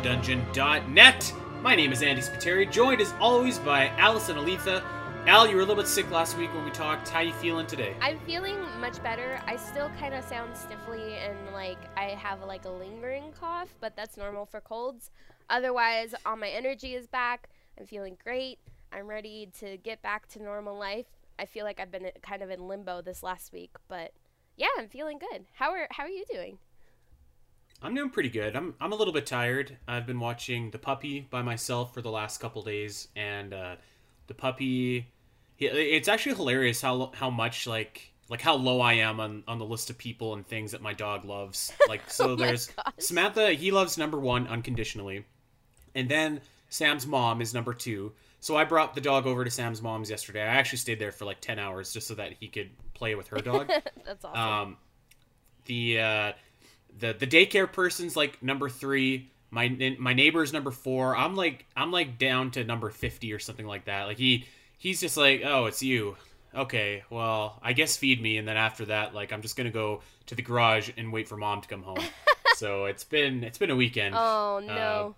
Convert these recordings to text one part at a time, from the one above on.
ZeldaDungeon.net. My name is Andy Spiteri, joined as always by Alasyn Eletha. Al, you were a little bit sick last week when we talked. How you feeling today? I'm feeling much better. I still kind of sound stiffly and like I have like a lingering cough, but that's normal for colds. Otherwise, all my energy is back. I'm feeling great. I'm ready to get back to normal life. I feel like I've been uh, kind of in limbo this last week, but yeah, I'm feeling good. How are how are you doing? I'm doing pretty good. I'm I'm a little bit tired. I've been watching The Puppy by myself for the last couple days, and uh, The Puppy. It's actually hilarious how how much like like how low I am on on the list of people and things that my dog loves. Like so, Oh there's gosh. Samantha. He loves number one unconditionally, and then Sam's mom is number two. So I brought the dog over to Sam's mom's yesterday. I actually stayed there for like ten hours just so that he could play with her dog. That's awesome. Um, the uh, the the daycare person's like number three. My my neighbor's number four. I'm like I'm like down to number fifty or something like that. Like he he's just like, oh, it's you. Okay, well, I guess feed me, and then after that, like I'm just gonna go to the garage and wait for mom to come home. so it's been it's been a weekend. oh no.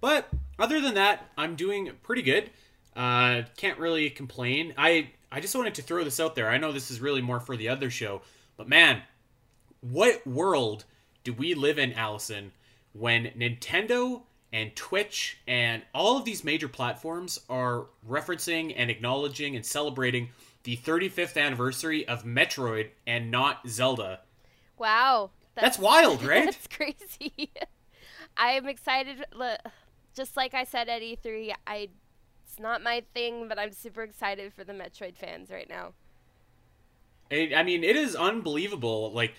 But other than that, I'm doing pretty good. Uh, can't really complain. I I just wanted to throw this out there. I know this is really more for the other show, but man, what world do we live in, Alasyn, when Nintendo and Twitch and all of these major platforms are referencing and acknowledging and celebrating the 35th anniversary of Metroid and not Zelda? wow. That's wild, right? That's crazy. I am excited. Just like I said at E3, I it's not my thing, but I'm super excited for the Metroid fans right now. I mean, it is unbelievable. Like,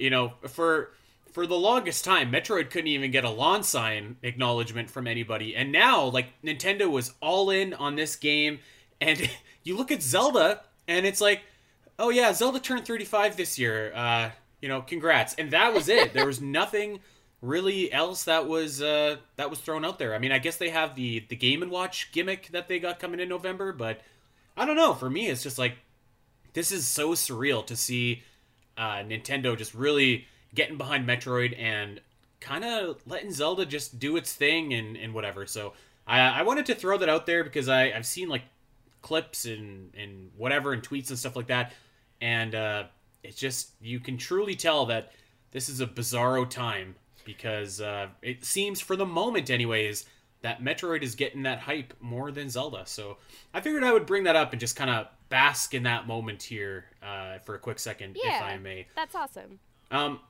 you know, for for the longest time, Metroid couldn't even get a lawn sign acknowledgement from anybody, and now, like, Nintendo was all in on this game. And you look at Zelda, and it's like, oh yeah, Zelda turned 35 this year. Uh, you know, congrats. And that was it. there was nothing really else that was uh, that was thrown out there. I mean, I guess they have the the Game and Watch gimmick that they got coming in November, but I don't know. For me, it's just like this is so surreal to see uh, Nintendo just really getting behind Metroid and kind of letting Zelda just do its thing and, and whatever. So I, I wanted to throw that out there because I, I've seen like clips and, and whatever and tweets and stuff like that. And uh, it's just, you can truly tell that this is a bizarro time because uh, it seems, for the moment, anyways, that Metroid is getting that hype more than Zelda. So I figured I would bring that up and just kind of bask in that moment here uh, for a quick second, if I may. That's awesome. Um,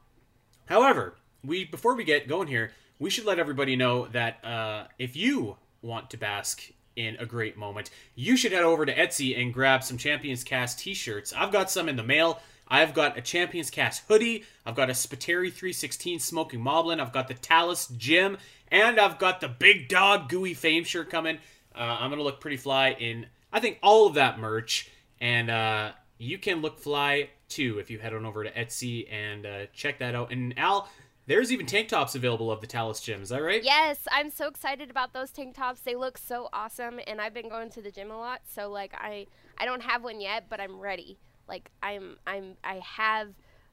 however, we before we get going here, we should let everybody know that uh, if you want to bask in a great moment, you should head over to Etsy and grab some Champions Cast T-shirts. I've got some in the mail. I've got a Champions Cast hoodie. I've got a Spiteri 316 Smoking Moblin. I've got the Talus Gym, and I've got the Big Dog Gooey Fame shirt coming. Uh, I'm gonna look pretty fly in, I think, all of that merch, and uh, you can look fly too if you head on over to Etsy and uh, check that out. And Al, there's even tank tops available of the Talus Gym. Is that right? Yes, I'm so excited about those tank tops. They look so awesome, and I've been going to the gym a lot, so like I I don't have one yet, but I'm ready. Like I'm I'm I have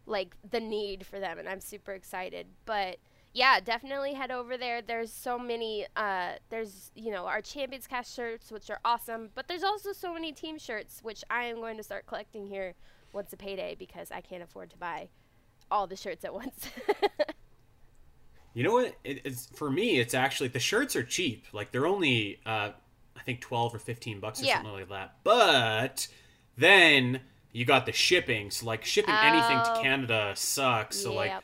like the need for them, and I'm super excited. But yeah, definitely head over there. There's so many. Uh, there's you know our Champions Cast shirts, which are awesome, but there's also so many team shirts, which I am going to start collecting here once a payday because I can't afford to buy all the shirts at once. You know what? It, it's for me. It's actually the shirts are cheap. Like they're only, uh, I think, twelve or fifteen bucks or Yeah. something like that. But then you got the shipping. So like shipping anything to Oh. Canada sucks. So like Yep.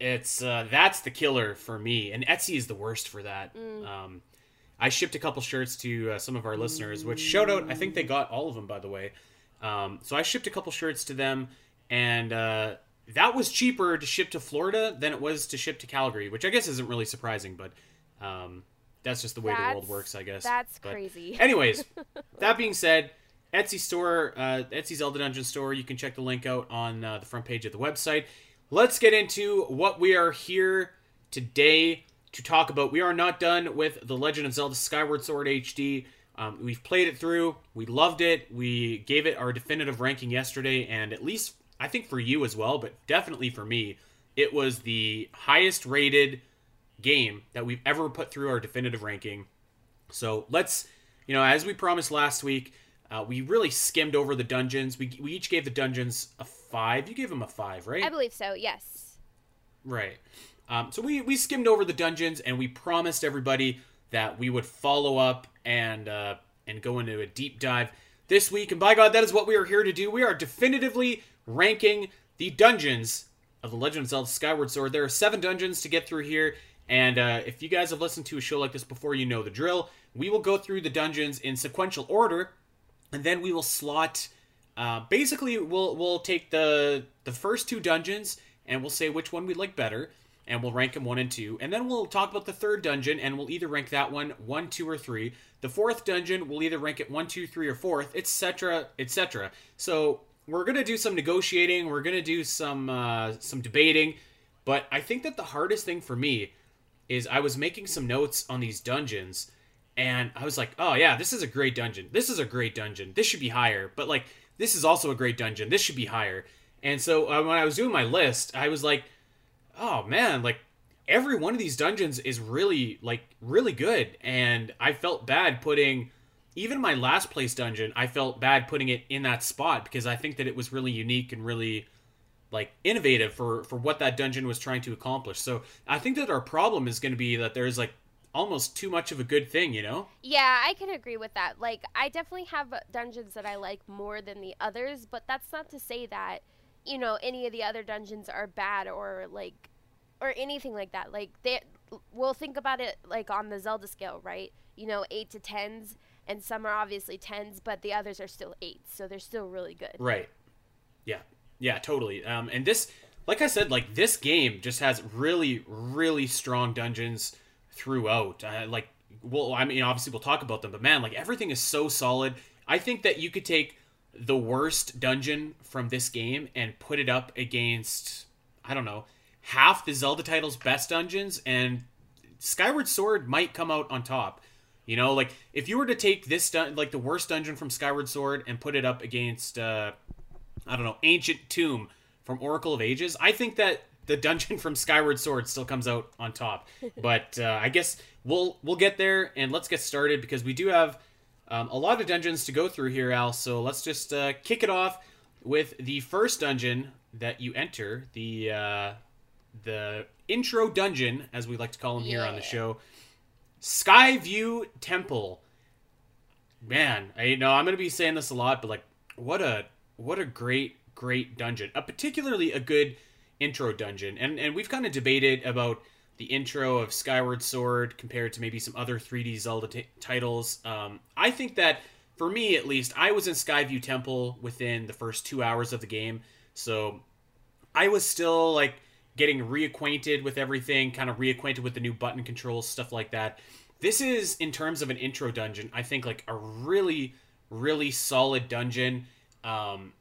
It's uh, that's the killer for me. And Etsy is the worst for that. Mm. Um, I shipped a couple shirts to uh, some of our listeners, which shout out. I think they got all of them, by the way. Um, so I shipped a couple shirts to them, and uh, that was cheaper to ship to Florida than it was to ship to Calgary, which I guess isn't really surprising, but um, that's just the way the world works, I guess. That's But crazy. Anyways, that being said, Etsy store, uh, Etsy Zelda Dungeon store. You can check the link out on uh, the front page of the website. Let's get into what we are here today to talk about. We are not done with The Legend of Zelda Skyward Sword HD. Um, we've played it through. We loved it. We gave it our definitive ranking yesterday, and at least I think for you as well, but definitely for me, it was the highest rated game that we've ever put through our definitive ranking. So let's, you know, as we promised last week, uh, we really skimmed over the dungeons. We, we each gave the dungeons a five. You gave him a five, right? I believe so. Yes. Right. Um, so we, we skimmed over the dungeons and we promised everybody that we would follow up and uh, and go into a deep dive this week. And by God, that is what we are here to do. We are definitively ranking the dungeons of the Legend of Zelda Skyward Sword. There are seven dungeons to get through here. And uh, if you guys have listened to a show like this before, you know the drill. We will go through the dungeons in sequential order, and then we will slot. Uh, basically, we'll we'll take the the first two dungeons and we'll say which one we like better, and we'll rank them one and two, and then we'll talk about the third dungeon, and we'll either rank that one one, two, or three. The fourth dungeon, we'll either rank it one, two, three, or fourth, etc., etc. So we're gonna do some negotiating. We're gonna do some uh, some debating, but I think that the hardest thing for me is I was making some notes on these dungeons, and I was like, oh yeah, this is a great dungeon. This is a great dungeon. This should be higher. But like, this is also a great dungeon. This should be higher. And so uh, when I was doing my list, I was like, oh man, like every one of these dungeons is really like really good, and I felt bad putting even my last place dungeon. I felt bad putting it in that spot because I think that it was really unique and really like innovative for for what that dungeon was trying to accomplish. So I think that our problem is going to be that there's like almost too much of a good thing, you know? Yeah, I can agree with that. Like I definitely have dungeons that I like more than the others, but that's not to say that you know any of the other dungeons are bad or like or anything like that. Like they we'll think about it like on the Zelda scale, right? You know, 8 to 10s and some are obviously 10s, but the others are still 8s, so they're still really good. Right. Yeah. Yeah, totally. Um and this like I said, like this game just has really really strong dungeons throughout. Uh, like well, I mean obviously we'll talk about them, but man, like everything is so solid. I think that you could take the worst dungeon from this game and put it up against I don't know half the Zelda title's best dungeons, and Skyward Sword might come out on top. You know, like if you were to take this dun- like the worst dungeon from Skyward Sword and put it up against uh, I don't know Ancient Tomb from Oracle of Ages, I think that the dungeon from Skyward Sword still comes out on top. But uh, I guess we'll we'll get there and let's get started because we do have um, a lot of dungeons to go through here, Al. So let's just uh, kick it off with the first dungeon that you enter, the uh, the intro dungeon, as we like to call them here on the show, Skyview Temple. Man, I know I'm gonna be saying this a lot, but like, what a what a great great dungeon, a particularly a good intro dungeon, and and we've kind of debated about the intro of Skyward Sword compared to maybe some other 3D Zelda t- titles. Um, I think that for me at least, I was in Skyview Temple within the first two hours of the game, so I was still like getting reacquainted with everything, kind of reacquainted with the new button controls, stuff like that. This is in terms of an intro dungeon, I think like a really, really solid dungeon. Um,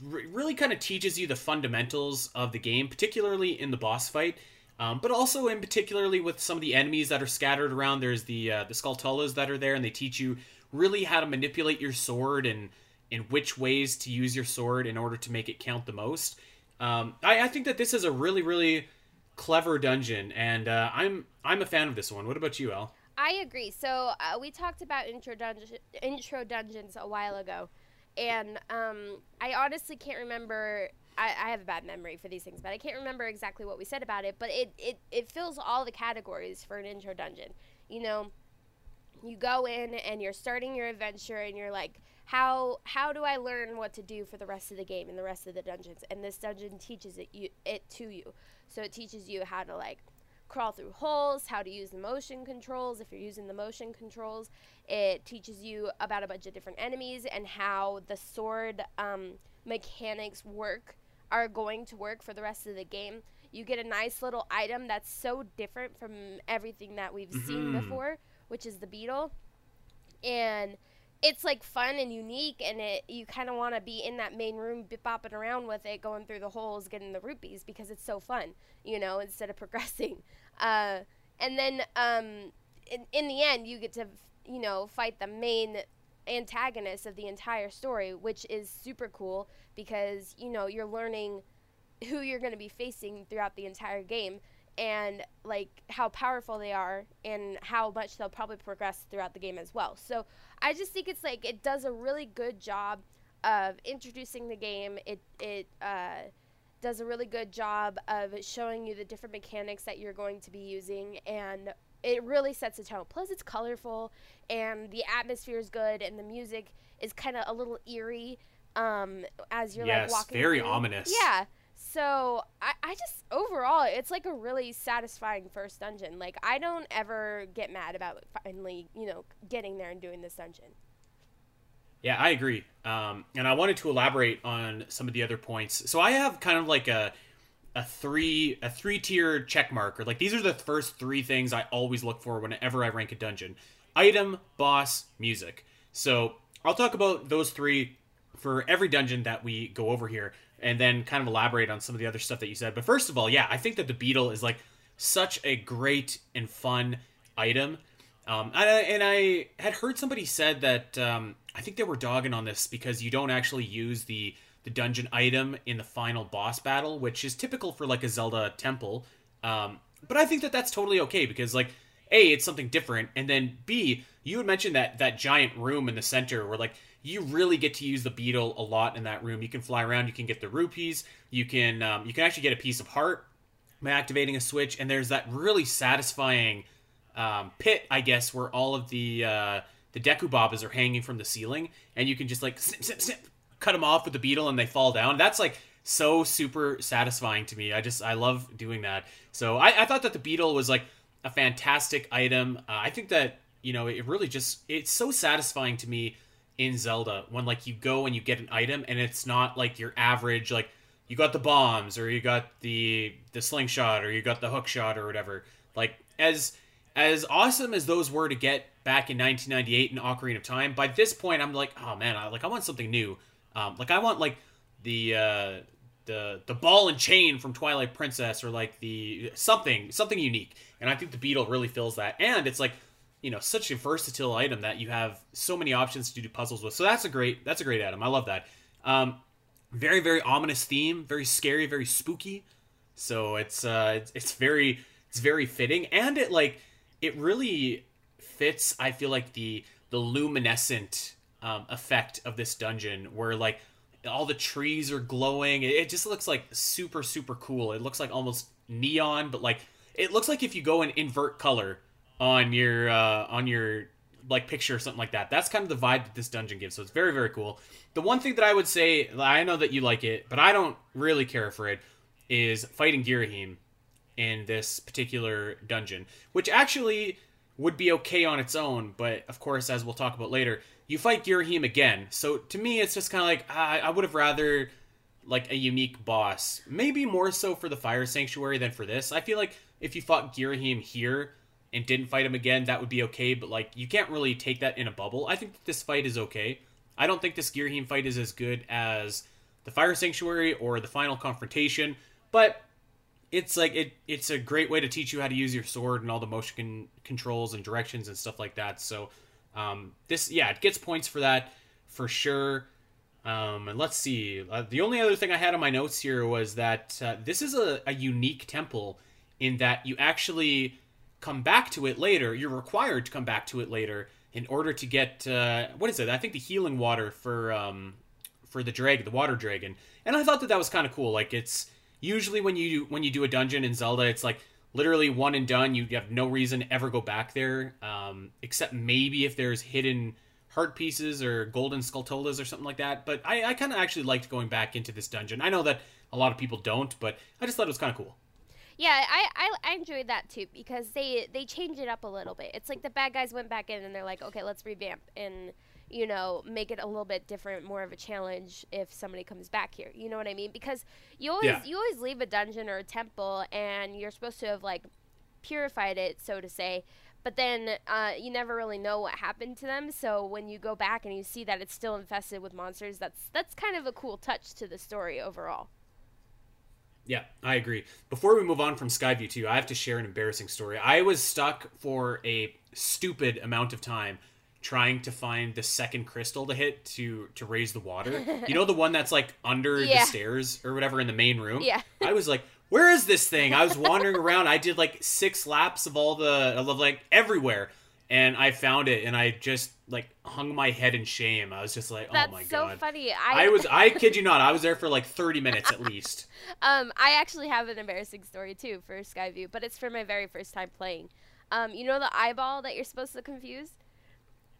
really kind of teaches you the fundamentals of the game, particularly in the boss fight. Um, but also in particularly with some of the enemies that are scattered around. There's the uh, the Skulltulas that are there, and they teach you really how to manipulate your sword and in which ways to use your sword in order to make it count the most. Um, I, I, think that this is a really really clever dungeon, and uh, I'm I'm a fan of this one. What about you, Al? I agree. So uh, we talked about intro dungeon, intro dungeons a while ago, and um, I honestly can't remember I, I, have a bad memory for these things, but I can't remember exactly what we said about it. But it, it, it fills all the categories for an intro dungeon. You know, you go in and you're starting your adventure, and you're like, how how do I learn what to do for the rest of the game and the rest of the dungeons? And this dungeon teaches it you it to you. So it teaches you how to like crawl through holes, how to use the motion controls if you're using the motion controls. It teaches you about a bunch of different enemies and how the sword um, mechanics work are going to work for the rest of the game. You get a nice little item that's so different from everything that we've mm-hmm. seen before, which is the beetle. And it's like fun and unique and it you kind of want to be in that main room bopping around with it going through the holes getting the rupees because it's so fun you know instead of progressing uh, and then um, in, in the end you get to you know fight the main antagonist of the entire story which is super cool because you know you're learning who you're going to be facing throughout the entire game and like how powerful they are and how much they'll probably progress throughout the game as well. So I just think it's like it does a really good job of introducing the game. It it uh, does a really good job of showing you the different mechanics that you're going to be using and it really sets a tone. Plus it's colorful and the atmosphere is good and the music is kind of a little eerie um, as you're yes, like walking. Yes, very through. ominous. Yeah. So I, I just overall it's like a really satisfying first dungeon. Like I don't ever get mad about finally, you know, getting there and doing this dungeon. Yeah, I agree. Um, and I wanted to elaborate on some of the other points. So I have kind of like a a three a three tier check mark or like these are the first three things I always look for whenever I rank a dungeon. Item, boss, music. So I'll talk about those three for every dungeon that we go over here and then kind of elaborate on some of the other stuff that you said. But first of all, yeah, I think that the beetle is like such a great and fun item. Um, and, I, and I had heard somebody said that um, I think they were dogging on this because you don't actually use the the dungeon item in the final boss battle, which is typical for like a Zelda temple. Um, but I think that that's totally okay because like a it's something different, and then b you had mentioned that that giant room in the center where like you really get to use the beetle a lot in that room. You can fly around, you can get the rupees, you can um, you can actually get a piece of heart by activating a switch, and there's that really satisfying um, pit, I guess, where all of the uh, the Deku Babas are hanging from the ceiling, and you can just like snip, snip, snip, cut them off with the beetle, and they fall down. That's like so super satisfying to me. I just I love doing that. So I, I thought that the beetle was like a fantastic item. Uh, I think that you know it really just it's so satisfying to me in Zelda when like you go and you get an item and it's not like your average like you got the bombs or you got the the slingshot or you got the hook shot or whatever. Like as as awesome as those were to get back in 1998 in Ocarina of Time, by this point I'm like, oh man, I like I want something new. Um, like I want like the uh, the the ball and chain from Twilight Princess or like the something something unique. And I think the beetle really fills that. And it's like you know such a versatile item that you have so many options to do puzzles with. So that's a great that's a great item. I love that. Um, very very ominous theme, very scary, very spooky. So it's uh it's, it's very it's very fitting and it like it really fits I feel like the the luminescent um, effect of this dungeon where like all the trees are glowing. It, just looks like super super cool. It looks like almost neon, but like it looks like if you go and invert color on your uh, on your like picture or something like that. That's kind of the vibe that this dungeon gives. So it's very very cool. The one thing that I would say, I know that you like it, but I don't really care for it, is fighting Girahim in this particular dungeon, which actually would be okay on its own, but of course, as we'll talk about later, you fight Girahim again. So to me, it's just kind of like I, I would have rather like a unique boss, maybe more so for the Fire Sanctuary than for this. I feel like if you fought Girahim here and didn't fight him again, that would be okay. But like, you can't really take that in a bubble. I think this fight is okay. I don't think this Girahim fight is as good as the Fire Sanctuary or the Final Confrontation, but it's like it. It's a great way to teach you how to use your sword and all the motion con- controls and directions and stuff like that. So um, this, yeah, it gets points for that for sure. Um, and let's see. Uh, the only other thing I had on my notes here was that uh, this is a, a unique temple in that you actually come back to it later. You're required to come back to it later in order to get uh, what is it? I think the healing water for um, for the dragon, the water dragon. And I thought that that was kind of cool. Like it's usually when you when you do a dungeon in Zelda, it's like literally one and done. You have no reason ever go back there, um, except maybe if there's hidden heart pieces or golden skulltulas or something like that. But I, I kind of actually liked going back into this dungeon. I know that a lot of people don't, but I just thought it was kind of cool. Yeah, I, I I enjoyed that too because they they change it up a little bit. It's like the bad guys went back in and they're like, okay, let's revamp and you know make it a little bit different, more of a challenge if somebody comes back here. You know what I mean? Because you always yeah. you always leave a dungeon or a temple and you're supposed to have like purified it, so to say. But then uh, you never really know what happened to them. So when you go back and you see that it's still infested with monsters, that's that's kind of a cool touch to the story overall. Yeah, I agree. Before we move on from Skyview 2, I have to share an embarrassing story. I was stuck for a stupid amount of time trying to find the second crystal to hit to to raise the water. You know the one that's like under Yeah. the stairs or whatever in the main room. Yeah. I was like, where is this thing? I was wandering around. I did like six laps of all the of like everywhere, and I found it, and I just like hung my head in shame. I was just like, That's oh my god." That's so god. funny. I was I kid you not, I was there for like 30 minutes at least. Um, I actually have an embarrassing story too for Skyview, but it's for my very first time playing. Um, you know the eyeball that you're supposed to confuse?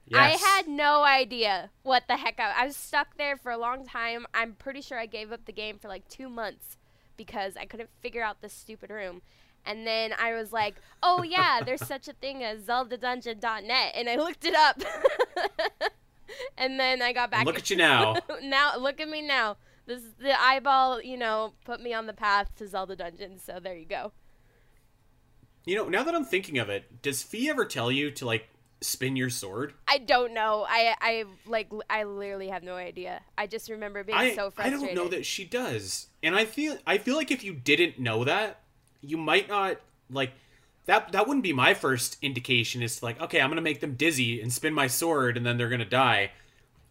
Yes. I had no idea what the heck I, I was stuck there for a long time. I'm pretty sure I gave up the game for like two months because I couldn't figure out this stupid room. And then I was like, oh yeah, there's such a thing as ZeldaDungeon.net, and I looked it up. and then I got back. Look at you now. now look at me now. This the eyeball, you know, put me on the path to Zelda Dungeon. So there you go. You know, now that I'm thinking of it, does Fi ever tell you to like spin your sword? I don't know. I I like I literally have no idea. I just remember being I so frustrated. I don't know that she does. And I feel I feel like if you didn't know that, you might not like that that wouldn't be my first indication is like, okay, I'm going to make them dizzy and spin my sword and then they're going to die.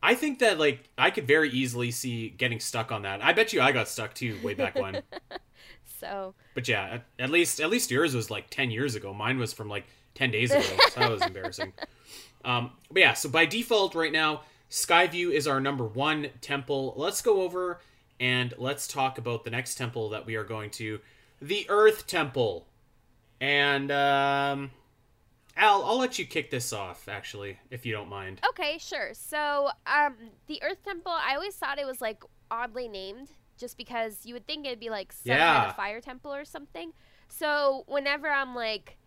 I think that like I could very easily see getting stuck on that. I bet you I got stuck too way back when. So But yeah, at, at least at least yours was like ten years ago. Mine was from like ten days ago. so that was embarrassing. Um, but yeah, so by default right now, Skyview is our number one temple. Let's go over and let's talk about the next temple that we are going to, the Earth Temple. And um, Al, I'll let you kick this off, actually, if you don't mind. okay, sure. So um, the Earth Temple, I always thought it was like oddly named, just because you would think it'd be like some kind Yeah. of fire temple or something. So whenever I'm like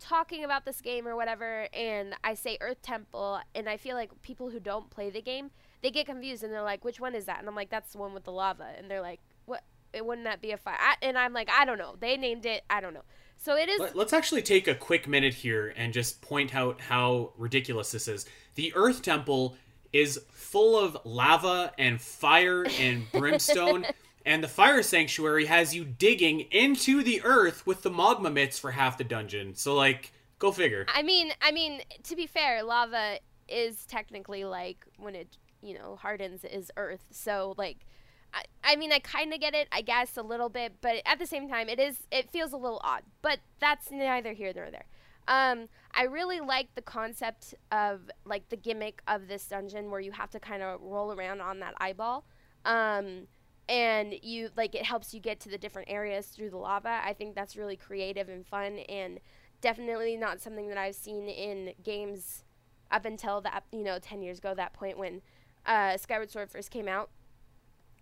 talking about this game or whatever, and I say Earth Temple, and I feel like people who don't play the game, they get confused and they're like, "Which one is that?" And I'm like, "That's the one with the lava," and they're like, "What? It wouldn't that be a fire?" I, and I'm like, "I don't know. They named it. I don't know." So it is. Let, us actually take a quick minute here and just point out how ridiculous this is. The Earth Temple is full of lava and fire and brimstone, and the Fire Sanctuary has you digging into the earth with the Mogma Mitts for half the dungeon. So, like, go figure. I mean, I mean, to be fair, lava is technically like when it, you know, hardens is earth. So like, I, I mean, I kind of get it, I guess, a little bit, but at the same time, it is, it feels a little odd. But that's neither here nor there. Um, I really like the concept of like the gimmick of this dungeon where you have to kind of roll around on that eyeball. Um, and you like it helps you get to the different areas through the lava. I think that's really creative and fun and definitely not something that I've seen in games up until that you know 10 years ago that point when uh, Skyward Sword first came out.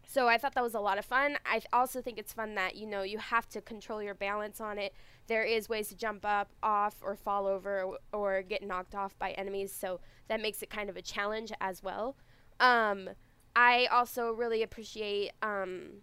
So I thought that was a lot of fun. I also think it's fun that you know you have to control your balance on it. There is ways to jump up, off, or fall over, or, or get knocked off by enemies. So that makes it kind of a challenge as well. Um, I also really appreciate. Um,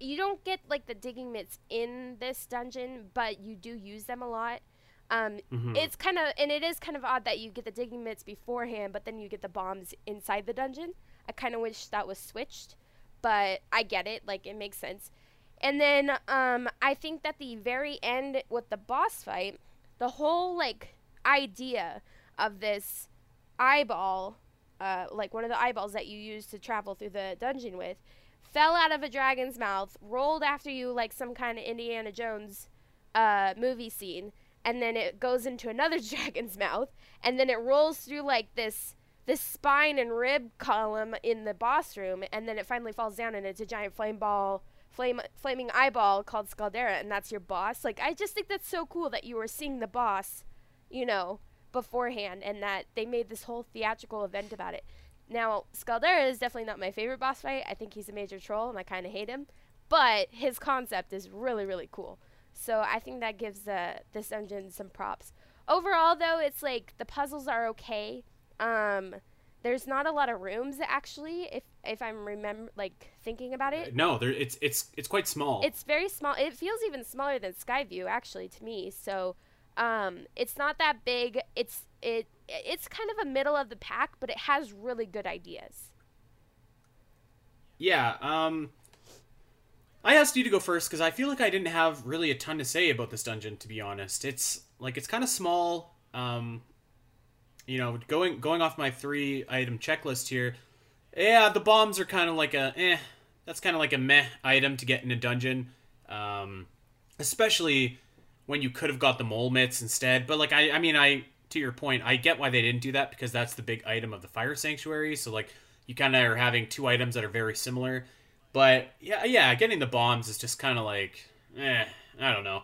you don't get like the digging mitts in this dungeon, but you do use them a lot. Um, Mhm. It's kind of and it is kind of odd that you get the digging mitts beforehand, but then you get the bombs inside the dungeon. I kind of wish that was switched, but I get it. Like it makes sense. And then um, I think that the very end with the boss fight, the whole like idea of this eyeball, uh, like one of the eyeballs that you use to travel through the dungeon with, fell out of a dragon's mouth, rolled after you like some kind of Indiana Jones uh, movie scene, and then it goes into another dragon's mouth, and then it rolls through like this this spine and rib column in the boss room, and then it finally falls down, and it's a giant flame ball. Flame, flaming eyeball called Scaldera, and that's your boss. Like, I just think that's so cool that you were seeing the boss, you know, beforehand, and that they made this whole theatrical event about it. Now, Scaldera is definitely not my favorite boss fight. I think he's a major troll, and I kind of hate him. But his concept is really, really cool. So I think that gives uh, this engine some props. Overall, though, it's like the puzzles are okay. Um, there's not a lot of rooms actually. If if I'm remember like thinking about it, No, there, it's it's it's quite small. it's very small. It feels even smaller than Skyview actually to me. So um, it's not that big. It's it it's kind of a middle of the pack, but it has really good ideas. Yeah, um I asked you to go first because I feel like I didn't have really a ton to say about this dungeon to be honest. It's like it's kind of small. Um you know, going going off my three item checklist here, yeah, the bombs are kind of like a eh. That's kind of like a meh item to get in a dungeon, um, especially when you could have got the mole mitts instead. But like I, I mean, I to your point, I get why they didn't do that because that's the big item of the fire sanctuary. So like you kind of are having two items that are very similar. But yeah, yeah, getting the bombs is just kind of like, eh, I don't know.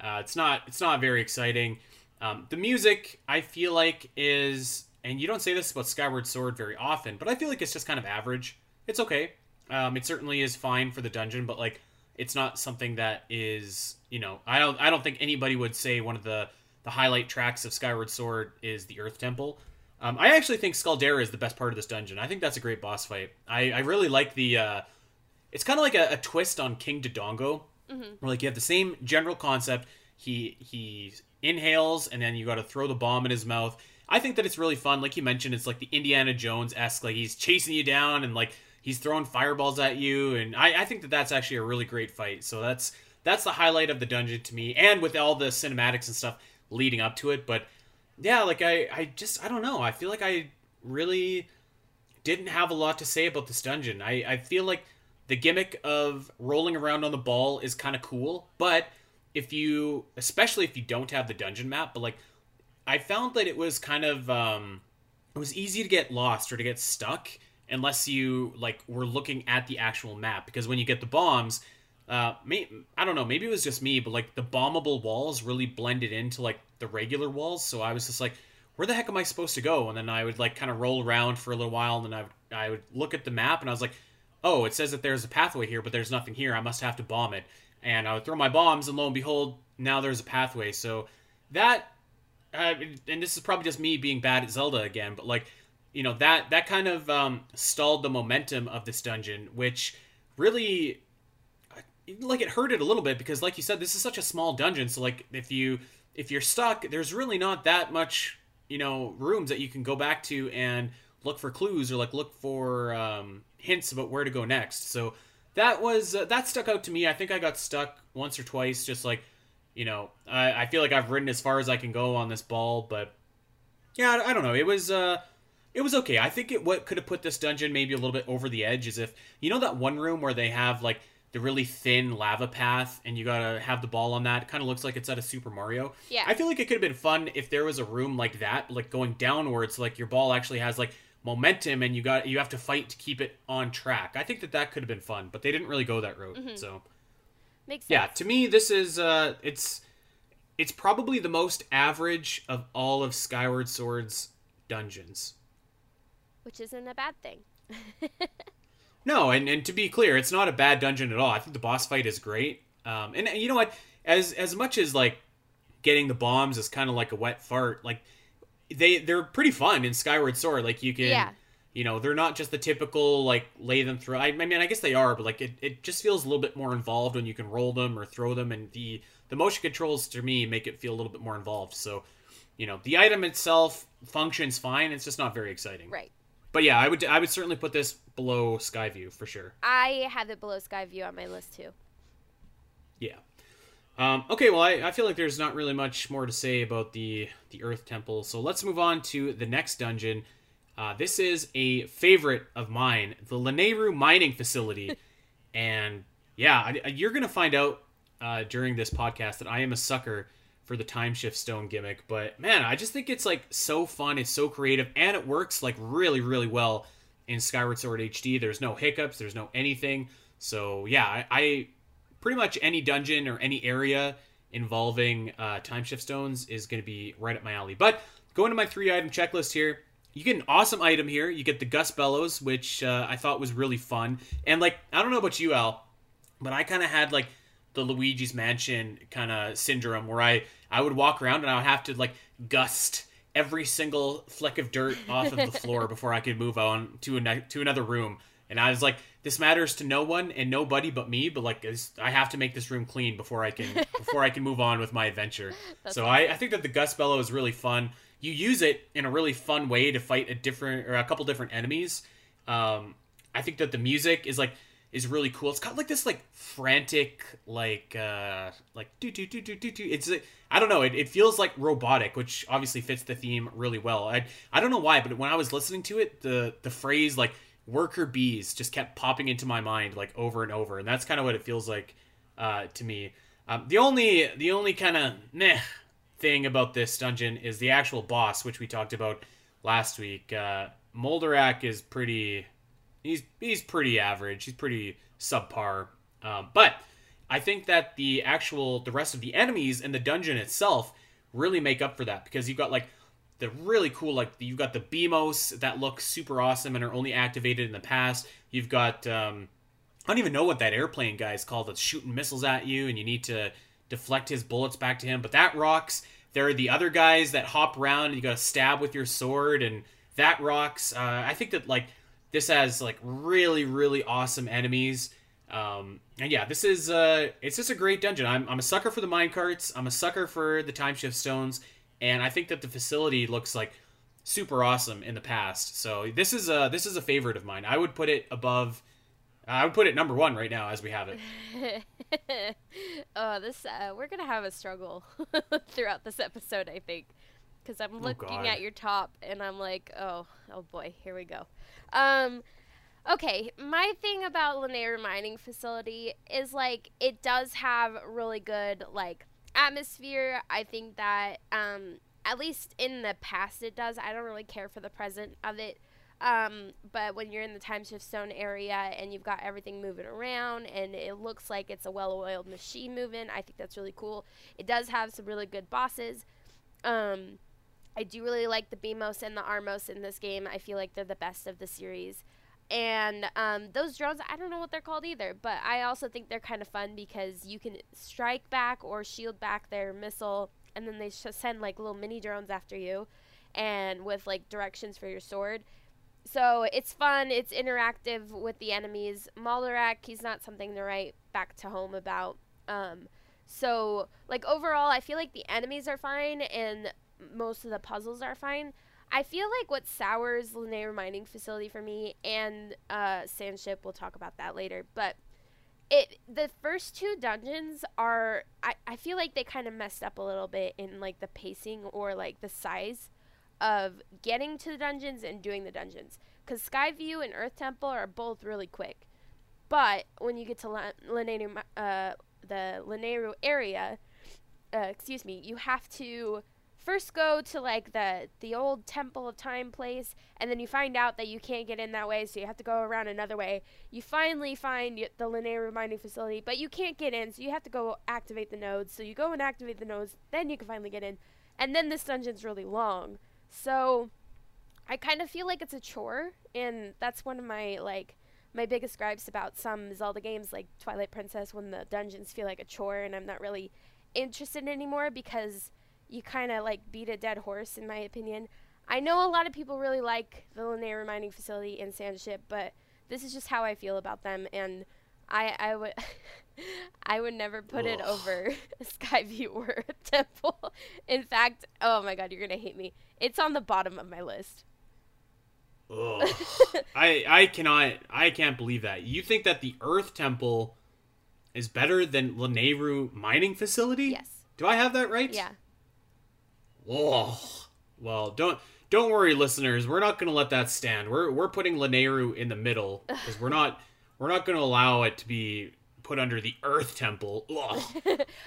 Uh, it's not it's not very exciting. Um, the music I feel like is, and you don't say this about Skyward Sword very often, but I feel like it's just kind of average. It's okay. Um, it certainly is fine for the dungeon, but like it's not something that is you know I don't I don't think anybody would say one of the the highlight tracks of Skyward Sword is the Earth Temple. Um, I actually think Scaldera is the best part of this dungeon. I think that's a great boss fight. I, I really like the. Uh, it's kind of like a, a, twist on King Dodongo, mm-hmm. where like you have the same general concept. He he inhales and then you got to throw the bomb in his mouth. I think that it's really fun. Like you mentioned, it's like the Indiana Jones esque. Like he's chasing you down and like he's throwing fireballs at you, and I, I think that that's actually a really great fight. So that's that's the highlight of the dungeon to me, and with all the cinematics and stuff leading up to it. But yeah, like I, I just I don't know. I feel like I really didn't have a lot to say about this dungeon. I, I feel like the gimmick of rolling around on the ball is kind of cool, but if you especially if you don't have the dungeon map, but like I found that it was kind of um it was easy to get lost or to get stuck unless you like were looking at the actual map because when you get the bombs uh, may, I don't know, maybe it was just me, but like the bombable walls really blended into like the regular walls. So I was just like, where the heck am I supposed to go? And then I would like kind of roll around for a little while, and then I would, I would look at the map, and I was like, oh, it says that there's a pathway here, but there's nothing here. I must have to bomb it. And I would throw my bombs, and lo and behold, now there's a pathway. So that, uh, and this is probably just me being bad at Zelda again, but like, you know that that kind of um, stalled the momentum of this dungeon, which really like it hurt it a little bit because like you said this is such a small dungeon. So like if you if you're stuck there's really not that much you know rooms that you can go back to and look for clues or like look for um, hints about where to go next. So that was uh, that stuck out to me. I think i got stuck once or twice just like you know I, I feel like i've ridden as far as i can go on this ball but yeah i, I don't know. It was uh it was okay. I think it what could have put this dungeon maybe a little bit over the edge is if you know that one room where they have like the really thin lava path and you gotta have the ball on that. It kind of looks like it's out of Super Mario. Yeah. I feel like it could have been fun if there was a room like that, like going downwards, like your ball actually has like momentum and you got you have to fight to keep it on track. I think that that could have been fun, but they didn't really go that route. Mm-hmm. So makes sense. Yeah, to me this is uh it's it's probably the most average of all of Skyward Sword's dungeons. Which isn't a bad thing. No, and, and to be clear, it's not a bad dungeon at all. I think the boss fight is great. Um, and, you know what? As as much as like getting the bombs is kind of like a wet fart, like they they're pretty fun in Skyward Sword. Like you can, yeah. you know, they're not just the typical like lay them through. I, I mean, I guess they are, but like it, it just feels a little bit more involved when you can roll them or throw them, and the the motion controls to me make it feel a little bit more involved. So, you know, the item itself functions fine. It's just not very exciting. Right. But yeah, I would I would certainly put this below Skyview for sure. I have it below Skyview on my list too. Yeah. Um, okay, well, I, I feel like there's not really much more to say about the the Earth Temple, so let's move on to the next dungeon. Uh, this is a favorite of mine, the Lanayru Mining Facility, and yeah, I, you're gonna find out uh, during this podcast that I am a sucker for the time shift stone gimmick. But man, I just think it's like so fun, it's so creative, and it works like really, really well in Skyward Sword HD. There's no hiccups, there's no anything. So yeah, I, I pretty much any dungeon or any area involving uh, time shift stones is going to be right up my alley. But going to my three item checklist here, you get an awesome item here. You get the Gust Bellows, which uh, I thought was really fun. And like, I don't know about you, Al, but I kind of had like the Luigi's Mansion kind of syndrome where I I would walk around and I would have to like gust every single fleck of dirt off of the floor before I could move on to a to another room. And I was like, this matters to no one and nobody but me. But like, I have to make this room clean before I can before I can move on with my adventure. so awesome. I, I think that the Gust Bellow is really fun. You use it in a really fun way to fight a different or a couple different enemies. Um, I think that the music is like is really cool. It's got like this like frantic like uh like do do do do do do. It's I don't know. It, it feels like robotic, which obviously fits the theme really well. I I don't know why, but when I was listening to it, the the phrase like worker bees just kept popping into my mind like over and over, and that's kind of what it feels like uh, to me. Um, the only the only kind of meh thing about this dungeon is the actual boss, which we talked about last week. Uh, Moldarach is pretty he's he's pretty average. He's pretty subpar. Um, but I think that the actual the rest of the enemies and the dungeon itself really make up for that because you've got like the really cool like you've got the Beamos that look super awesome and are only activated in the past. You've got um, I don't even know what that airplane guy is called that's shooting missiles at you and you need to deflect his bullets back to him. But that rocks. There are the other guys that hop around and you got to stab with your sword and that rocks. Uh, I think that like this has like really really awesome enemies. Um, and yeah, this is uh, it's just a great dungeon. I'm, I'm a sucker for the mine carts. I'm a sucker for the time shift stones, and I think that the facility looks like super awesome in the past. So this is a this is a favorite of mine. I would put it above. I would put it number one right now as we have it. oh, this uh, we're gonna have a struggle throughout this episode, I think, because I'm looking God. at your top and I'm like, oh, oh boy, here we go. Um, okay, my thing about Lanayru Mining Facility is like it does have really good like atmosphere. I think that um, at least in the past it does. I don't really care for the present of it. Um, but when you're in the time shift stone area and you've got everything moving around and it looks like it's a well-oiled machine moving, I think that's really cool. It does have some really good bosses. Um, I do really like the Beamos and the Armos in this game. I feel like they're the best of the series. And um, those drones, I don't know what they're called either, but I also think they're kind of fun because you can strike back or shield back their missile, and then they send like little mini drones after you, and with like directions for your sword. So it's fun. It's interactive with the enemies. Moldarach, he's not something to write back to home about. Um, so like overall, I feel like the enemies are fine, and most of the puzzles are fine. I feel like what sours Lanayru Mining Facility for me and uh, Sandship, we'll talk about that later, but it the first two dungeons are I, I feel like they kind of messed up a little bit in like the pacing or like the size of getting to the dungeons and doing the dungeons because Skyview and Earth Temple are both really quick, but when you get to La- uh, the Lanayru area, uh, excuse me, you have to first go to like the the old temple of time place and then you find out that you can't get in that way so you have to go around another way. You finally find the Lanayru mining facility but you can't get in so you have to go activate the nodes. So you go and activate the nodes then you can finally get in and then this dungeon's really long. So i kind of feel like it's a chore and that's one of my like my biggest gripes about some zelda games like twilight princess when the dungeons feel like a chore and i'm not really interested anymore because you kind of like beat a dead horse, in my opinion. I know a lot of people really like the Lanayru Mining Facility and Sandship, but this is just how I feel about them, and I I would I would never put it over Skyview or Temple. In fact, oh my god, you're gonna hate me. It's on the bottom of my list. Ugh. I I cannot I can't believe that. You think that the Earth Temple is better than Lanayru mining facility? Yes. Do I have that right? Yeah. Whoa. Well, don't don't worry, listeners. We're not going to let that stand. We're we're putting Lanayru in the middle because we're not we're not going to allow it to be put under the Earth Temple.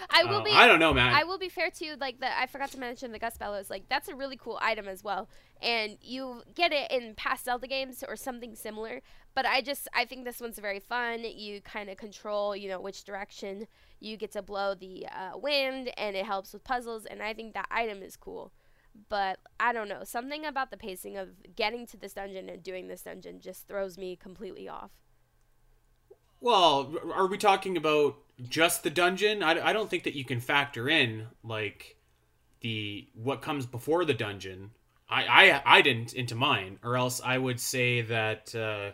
I will Uh, be. I don't know, man. I will be fair too. Like the, I forgot to mention the Gust Bellows. Like that's a really cool item as well, and you get it in past Zelda games or something similar. But I just, I think this one's very fun. You kind of control, you know, which direction you get to blow the uh, wind, and it helps with puzzles. And I think that item is cool. But I don't know, something about the pacing of getting to this dungeon and doing this dungeon just throws me completely off. Well, are we talking about just the dungeon? I, I don't think that you can factor in like the what comes before the dungeon. I I, I didn't into mine, or else I would say that. Uh,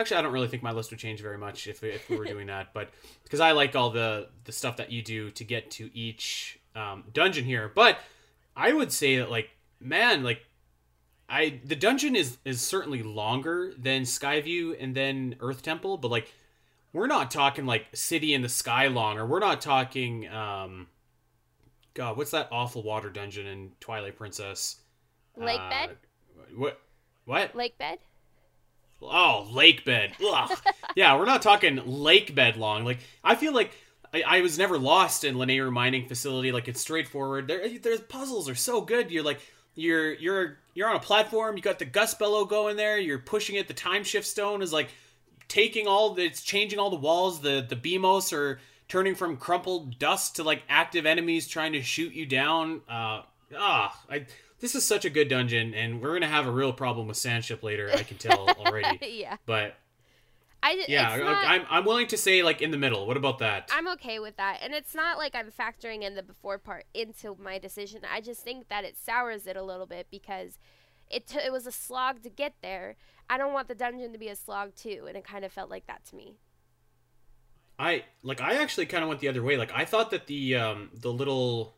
actually, I don't really think my list would change very much if if we were doing that, but because I like all the the stuff that you do to get to each um, dungeon here. But I would say that like man, like I the dungeon is is certainly longer than Skyview and then Earth Temple, but like we're not talking like City in the Sky long, or we're not talking um God, what's that awful water dungeon in Twilight Princess? Lake bed? Uh, what what? Lake bed? Oh, lake bed. Yeah, we're not talking lake bed long. Like I feel like I, I was never lost in Lanayru mining facility. Like it's straightforward. There, there's puzzles are so good. You're like you're you're you're on a platform. You got the gust bellow going there. You're pushing it. The time shift stone is like taking all it's changing all the walls. The the Beamos are turning from crumpled dust to like active enemies trying to shoot you down. Uh, ah, I this is such a good dungeon, and we're gonna have a real problem with Sandship later. I can tell already. yeah. But I, yeah, not, I'm I'm willing to say like in the middle. What about that? I'm okay with that, and it's not like I'm factoring in the before part into my decision. I just think that it sours it a little bit because it t- it was a slog to get there. I don't want the dungeon to be a slog too, and it kind of felt like that to me. I like I actually kind of went the other way. Like I thought that the um the little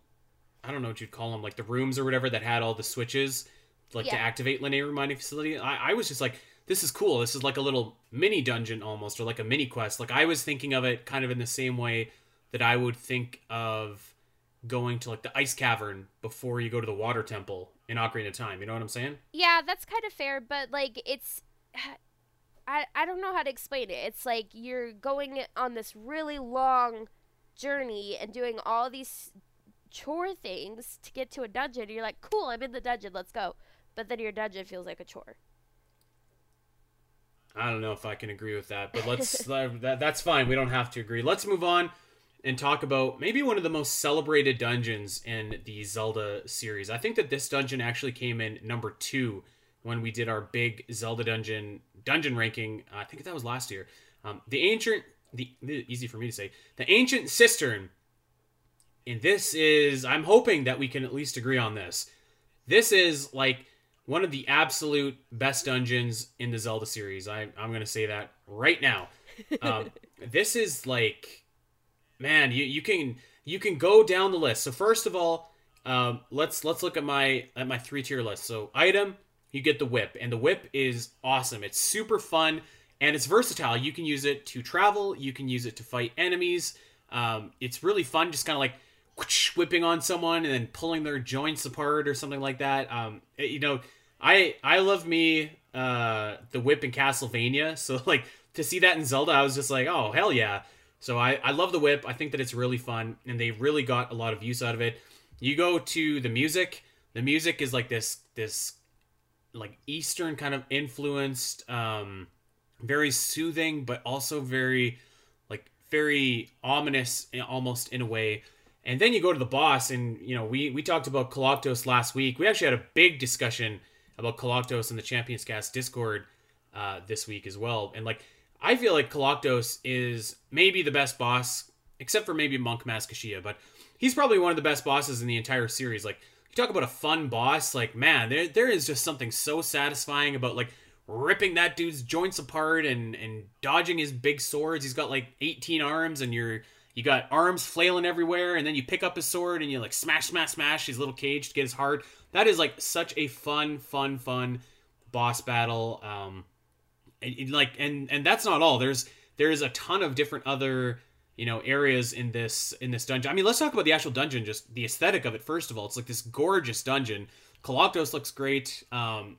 I don't know what you'd call them, like the rooms or whatever that had all the switches like Yeah. to activate Lanayru mining facility. I, I was just like this is cool. This is like a little mini dungeon almost, or like a mini quest. Like I was thinking of it kind of in the same way that I would think of going to like the ice cavern before you go to the water temple in Ocarina of Time. You know what I'm saying? Yeah, that's kind of fair, but like it's I I don't know how to explain it. It's like you're going on this really long journey and doing all these chore things to get to a dungeon. You're like, "Cool, I'm in the dungeon. Let's go." But then your dungeon feels like a chore. I don't know if I can agree with that, but let's that, that's fine. We don't have to agree. Let's move on and talk about maybe one of the most celebrated dungeons in the Zelda series. I think that this dungeon actually came in number 2 when we did our big Zelda dungeon dungeon ranking. I think that was last year. Um, the ancient the, the easy for me to say. The ancient cistern. And this is I'm hoping that we can at least agree on this. This is like one of the absolute best dungeons in the Zelda series. I, I'm going to say that right now. Um, this is like, man, you, you can you can go down the list. So first of all, um, let's let's look at my at my three tier list. So item, you get the whip, and the whip is awesome. It's super fun and it's versatile. You can use it to travel. You can use it to fight enemies. Um, it's really fun, just kind of like whipping on someone and then pulling their joints apart or something like that. Um, it- you know, I I love me uh, the whip in Castlevania, so like to see that in Zelda, I was just like, oh hell yeah! So I I love the whip. I think that it's really fun, and they really got a lot of use out of it. You go to the music. The music is like this this like Eastern kind of influenced, um, very soothing, but also very like very ominous eh, almost in a way. And then you go to the boss, and you know we we talked about Koloktos last week. We actually had a big discussion about Koloktos in the Champions Cast Discord uh, this week as well. And like I feel like Koloktos is maybe the best boss, except for maybe Monk Maz Koshia, but he's probably one of the best bosses in the entire series. Like you talk about a fun boss, like man, there there is just something so satisfying about like ripping that dude's joints apart and and dodging his big swords. He's got like 18 arms and you're you got arms flailing everywhere and then you pick up his sword and you like smash smash smash his little cage to get his heart. That is like such a fun fun fun boss battle. Um and, and, like and and that's not all. There's there's a ton of different other you know areas in this in this dungeon. I mean, let's talk about the actual dungeon. Just the aesthetic of it. First of all, it's like this gorgeous dungeon. Koloktos looks great. Um,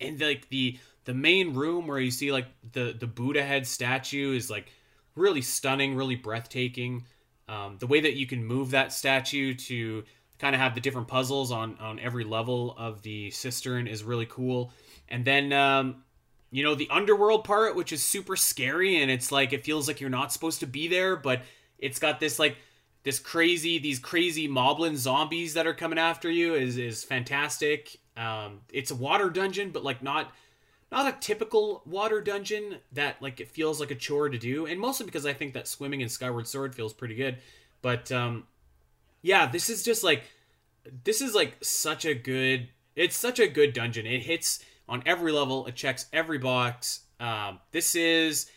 and like the the main room where you see like the the Buddha head statue is like really stunning, really breathtaking. Um, the way that you can move that statue to kind of have the different puzzles on on every level of the cistern is really cool. And then um, you know the underworld part, which is super scary, and it's like it feels like you're not supposed to be there, but it's got this like this crazy these crazy moblin zombies that are coming after you is is fantastic. Um, it's a water dungeon, but like not not a typical water dungeon that like it feels like a chore to do, and mostly because I think that swimming in Skyward Sword feels pretty good. But um, yeah, this is just like this is like such a good. It's such a good dungeon. It hits on every level. It checks every box. Um, this is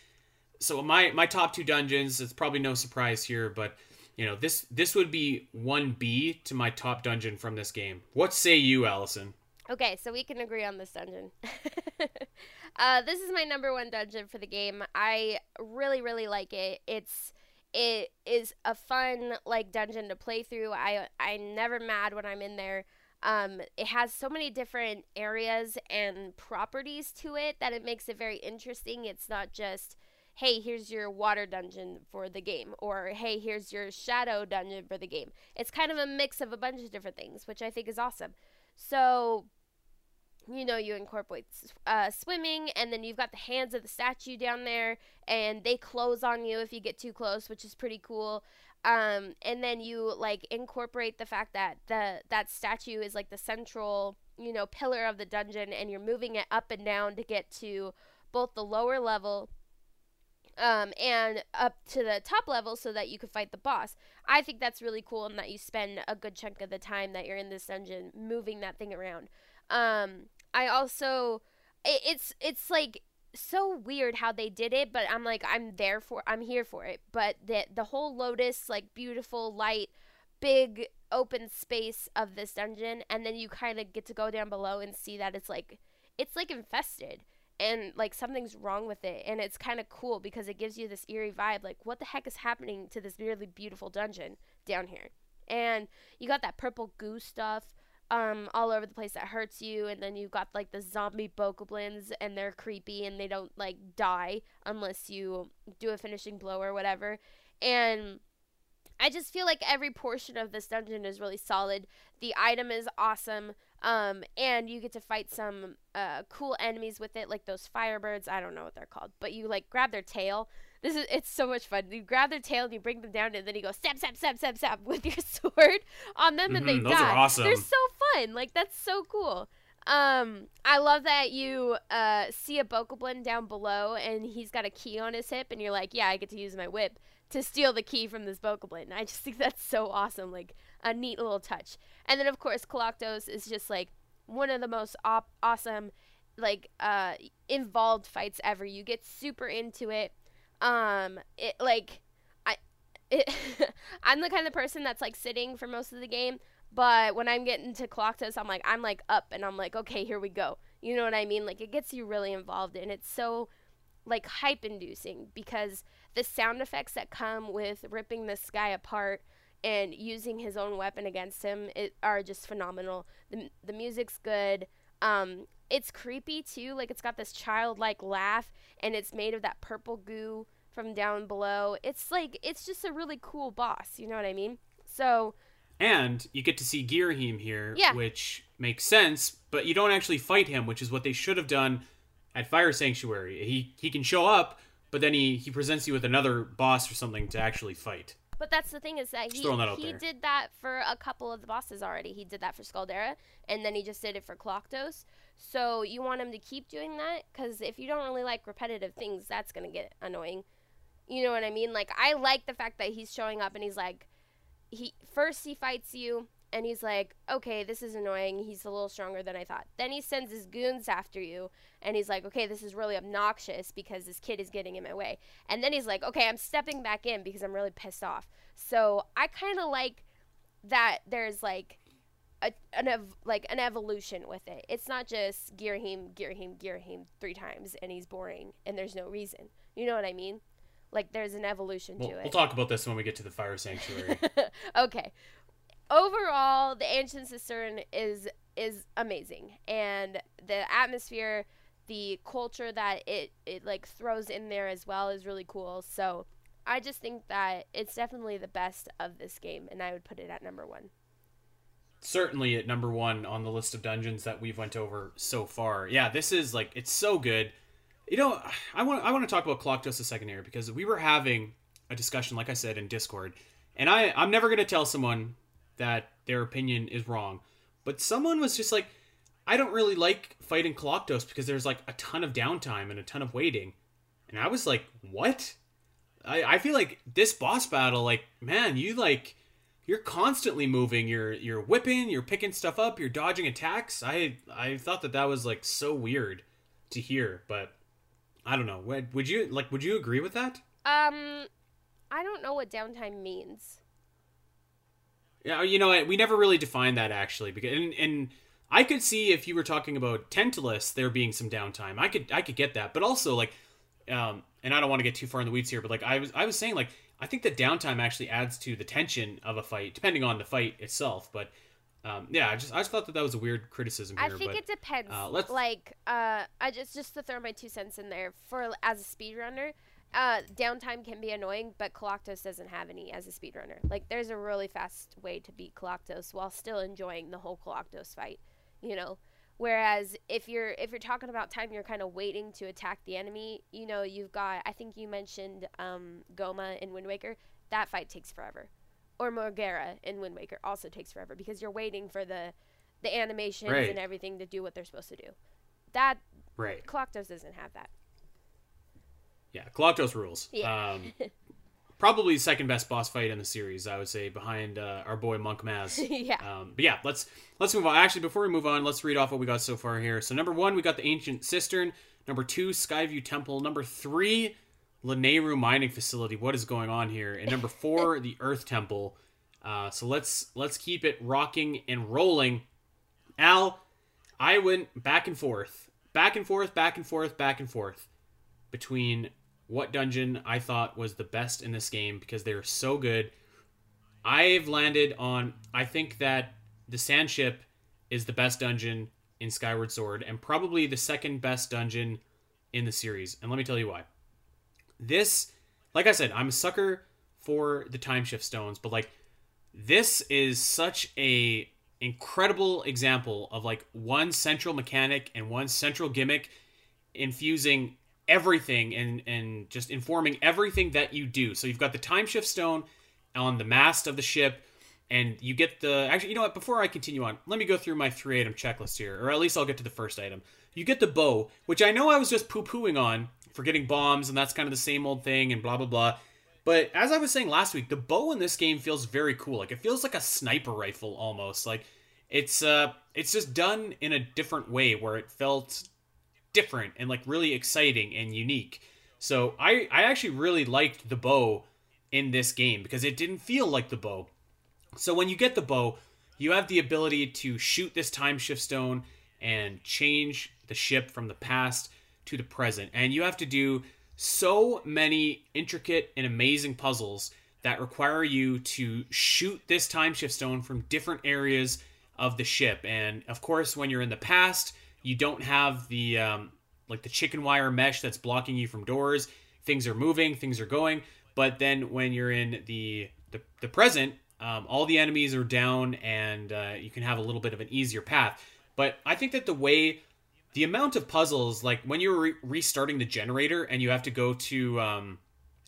so my my top two dungeons. It's probably no surprise here, but you know this this would be one B to my top dungeon from this game. What say you, Alasyn? Okay, so we can agree on this dungeon. uh, this is my number one dungeon for the game. I really, really like it. It's it is a fun like dungeon to play through. I I'm never mad when I'm in there. Um, it has so many different areas and properties to it that it makes it very interesting. It's not just hey, here's your water dungeon for the game, or hey, here's your shadow dungeon for the game. It's kind of a mix of a bunch of different things, which I think is awesome. So, you know, you incorporate uh, swimming, and then you've got the hands of the statue down there, and they close on you if you get too close, which is pretty cool. Um, and then you like incorporate the fact that the that statue is like the central, you know, pillar of the dungeon, and you're moving it up and down to get to both the lower level um, and up to the top level so that you could fight the boss. I think that's really cool and that you spend a good chunk of the time that you're in this dungeon moving that thing around. Um, I also it, it's it's like so weird how they did it, but I'm like I'm there for I'm here for it. But the the whole lotus like beautiful light big open space of this dungeon and then you kind of get to go down below and see that it's like it's like infested and like something's wrong with it and it's kind of cool because it gives you this eerie vibe like what the heck is happening to this really beautiful dungeon down here and you got that purple goo stuff um all over the place that hurts you and then you've got like the zombie bokoblins and they're creepy and they don't like die unless you do a finishing blow or whatever and I just feel like every portion of this dungeon is really solid. The item is awesome. Um, and you get to fight some uh, cool enemies with it, like those firebirds. I don't know what they're called, but you like grab their tail. This is it's so much fun. You grab their tail and you bring them down, and then you go stab, stab, stab, stab, stab with your sword on them, and Mhm, they those die. are awesome. They're so fun. Like that's so cool. Um, I love that you uh see a Bokoblin down below, and he's got a key on his hip, and you're like, yeah, I get to use my whip to steal the key from this Bokoblin. I just think that's so awesome. Like a neat little touch. And then of course Koloktos is just like one of the most op- awesome like uh involved fights ever. You get super into it. Um it like I it I'm the kind of person that's like sitting for most of the game, but when I'm getting to Koloktos, I'm like I'm like up and I'm like okay, here we go. You know what I mean? Like it gets you really involved and it's so like hype inducing because the sound effects that come with ripping this guy apart and using his own weapon against him it, are just phenomenal. The, the music's good. Um, it's creepy too. Like it's got this childlike laugh, and it's made of that purple goo from down below. It's like it's just a really cool boss. You know what I mean? So And you get to see Girahim here, Yeah. which makes sense, but you don't actually fight him, which is what they should have done at Fire Sanctuary. He he can show up, but then he, he presents you with another boss or something to actually fight. But that's the thing is that he he there. did that for a couple of the bosses already. He did that for Scaldera, and then he just did it for Koloktos. So you want him to keep doing that because if you don't really like repetitive things, that's gonna get annoying. You know what I mean? Like I like the fact that he's showing up and he's like, he first he fights you and he's like, okay, this is annoying. He's a little stronger than I thought. Then he sends his goons after you and he's like, okay, this is really obnoxious because this kid is getting in my way. And then he's like, okay, I'm stepping back in because I'm really pissed off. So I kind of like that there's like a, an ev- like an evolution with it. It's not just Girahim, Girahim, Girahim three times and he's boring and there's no reason. You know what I mean? Like there's an evolution We'll, to it. we'll talk about this when we get to the Fire Sanctuary. okay. Overall, the Ancient Cistern is is amazing, and the atmosphere, the culture that it it like throws in there as well is really cool. So, I just think that it's definitely the best of this game, and I would put it at number one. Certainly at number one on the list of dungeons that we've went over so far. Yeah, this is like it's so good. You know, I want I want to talk about Koloktos a second here because we were having a discussion, like I said, in Discord, and I I'm never gonna tell someone that their opinion is wrong, but someone was just like, I don't really like fighting Koloktos because there's like a ton of downtime and a ton of waiting, and I was like, what? I I feel like this boss battle, like man, you like you're constantly moving you're you're whipping you're picking stuff up you're dodging attacks i i thought that that was like so weird to hear but i don't know would, would you like would you agree with that Um, I don't know what downtime means. yeah you know we never really defined that actually because in, in I could see if you were talking about Tantalus there being some downtime. I could I could get that, but also like, um, and I don't want to get too far in the weeds here, but like I was I was saying like I think that downtime actually adds to the tension of a fight, depending on the fight itself. But um, yeah, I just I just thought that that was a weird criticism here. I think but, it depends. uh, let's- like, uh, I just just to throw my two cents in there for as a speedrunner, uh, downtime can be annoying, but Koloktos doesn't have any as a speedrunner. Like, there's a really fast way to beat Koloktos while still enjoying the whole Koloktos fight. You know, whereas if you're if you're talking about time, you're kind of waiting to attack the enemy. You know, you've got I think you mentioned um, Goma in Wind Waker. That fight takes forever. Or Molgera in Wind Waker also takes forever because you're waiting for the the animations Right. and everything to do what they're supposed to do. That right, Koloktos doesn't have that. yeah, Koloktos rules. Yeah. Um, probably second best boss fight in the series, I would say, behind uh, our boy Monk Maz. yeah. Um, but yeah, let's let's move on. Actually, before we move on, let's read off what we got so far here. So number one, we got the Ancient Cistern. Number two, Skyview Temple. Number three, Lanayru Mining Facility. What is going on here? And number four, the Earth Temple. Uh, so let's let's keep it rocking and rolling. Al, I went back and forth, back and forth, back and forth, back and forth between what dungeon I thought was the best in this game because they were so good. I've landed on I think that the sand ship is the best dungeon in Skyward Sword and probably the second best dungeon in the series. And let me tell you why. This like I said, I'm a sucker for the time shift stones, but like this is such a incredible example of like one central mechanic and one central gimmick infusing everything and and just informing everything that you do. So you've got the time shift stone on the mast of the ship and you get the actually you know what before I continue on let me go through my three item checklist here or at least I'll get to the first item. You get the bow, which I know I was just poo-pooing on for getting bombs and that's kind of the same old thing and blah blah blah. But as I was saying last week, the bow in this game feels very cool. Like it feels like a sniper rifle almost. Like it's uh it's just done in a different way where it felt different and like really exciting and unique. So I I actually really liked the bow in this game because it didn't feel like the bow. So when you get the bow, you have the ability to shoot this time shift stone and change the ship from the past to the present. And you have to do so many intricate and amazing puzzles that require you to shoot this time shift stone from different areas of the ship. And of course, when you're in the past, you don't have the um, like the chicken wire mesh that's blocking you from doors. Things are moving, things are going. But then when you're in the the, the present, um, all the enemies are down, and uh, you can have a little bit of an easier path. But I think that the way the amount of puzzles, like when you're re- restarting the generator and you have to go to um,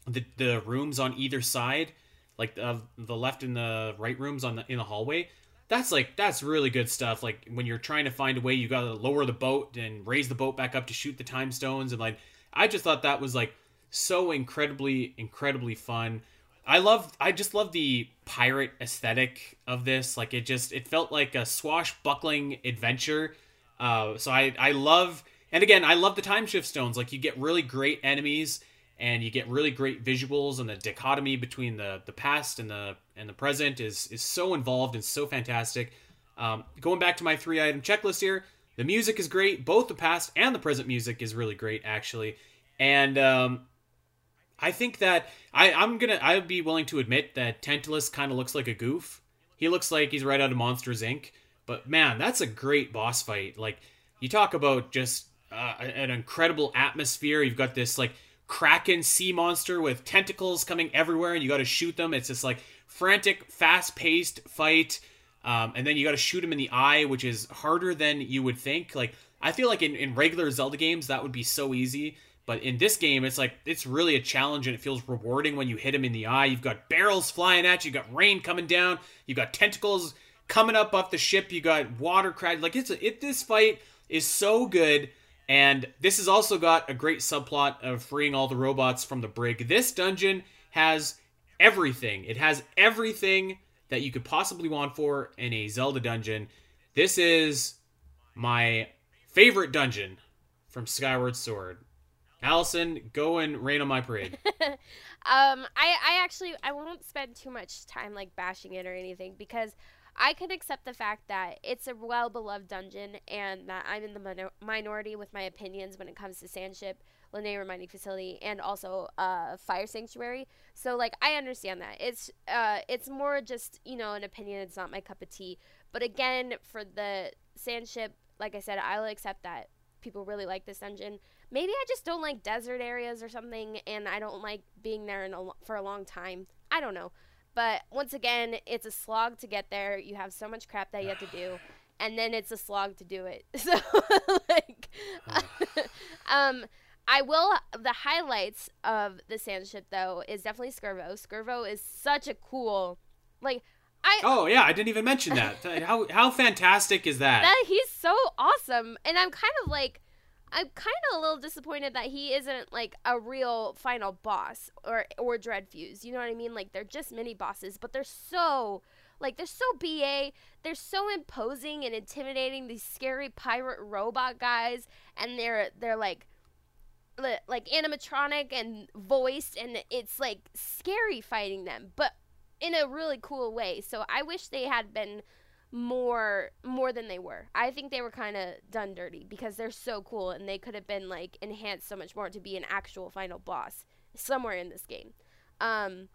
the the rooms on either side, like the the left and the right rooms on the in the hallway. That's like that's really good stuff. Like when you're trying to find a way, you gotta lower the boat and raise the boat back up to shoot the time stones, and like I just thought that was like so incredibly incredibly fun. I love I just love the pirate aesthetic of this. Like it just it felt like a swashbuckling adventure. Uh, so I I love and again I love the time shift stones. Like you get really great enemies and you get really great visuals and the dichotomy between the the past and the and the present is is so involved and so fantastic. Um, going back to my three item checklist here, the music is great. Both the past and the present music is really great actually, and um, I think that I, I'm gonna I would be willing to admit that Tantalus kind of looks like a goof. He looks like he's right out of Monsters Inc. But man, that's a great boss fight. Like you talk about just uh, an incredible atmosphere. You've got this like kraken sea monster with tentacles coming everywhere, and you got to shoot them. It's this like frantic, fast-paced fight. Um, and then you got to shoot him in the eye, which is harder than you would think. Like I feel like in, in regular Zelda games that would be so easy, but in this game it's like it's really a challenge and it feels rewarding when you hit him in the eye. You've got barrels flying at you, you've got rain coming down, you've got tentacles coming up off the ship, you got water crash. Like it's a, it this fight is so good. And this has also got a great subplot of freeing all the robots from the brig. This dungeon has everything. It has everything that you could possibly want for in a Zelda dungeon. This is my favorite dungeon from Skyward Sword. Alasyn, go and rain on my parade. um, I, I actually I won't spend too much time like bashing it or anything because I can accept the fact that it's a well beloved dungeon and that I'm in the minor- minority with my opinions when it comes to Sandship, Lanayru Mining Facility, and also uh, Fire Sanctuary. So like I understand that it's uh, it's more just you know an opinion. It's not my cup of tea. But again, for the Sandship, like I said, I'll accept that people really like this dungeon. Maybe I just don't like desert areas or something, and I don't like being there in a, for a long time. I don't know. But once again, it's a slog to get there. You have so much crap that you have to do, and then it's a slog to do it. So, like, um, I will. The highlights of the sand ship though is definitely Scervo. Scervo is such a cool, like. I, oh yeah, I didn't even mention that. how how fantastic is that? That he's so awesome, and I'm kind of like, I'm kind of a little disappointed that he isn't like a real final boss or or Dreadfuse. You know what I mean? Like they're just mini bosses, but they're so like they're so BA. They're so imposing and intimidating. These scary pirate robot guys, and they're they're like like animatronic and voiced, and it's like scary fighting them, but in a really cool way. So I wish they had been more more than they were. I think they were kind of done dirty because they're so cool and they could have been like enhanced so much more to be an actual final boss somewhere in this game. Um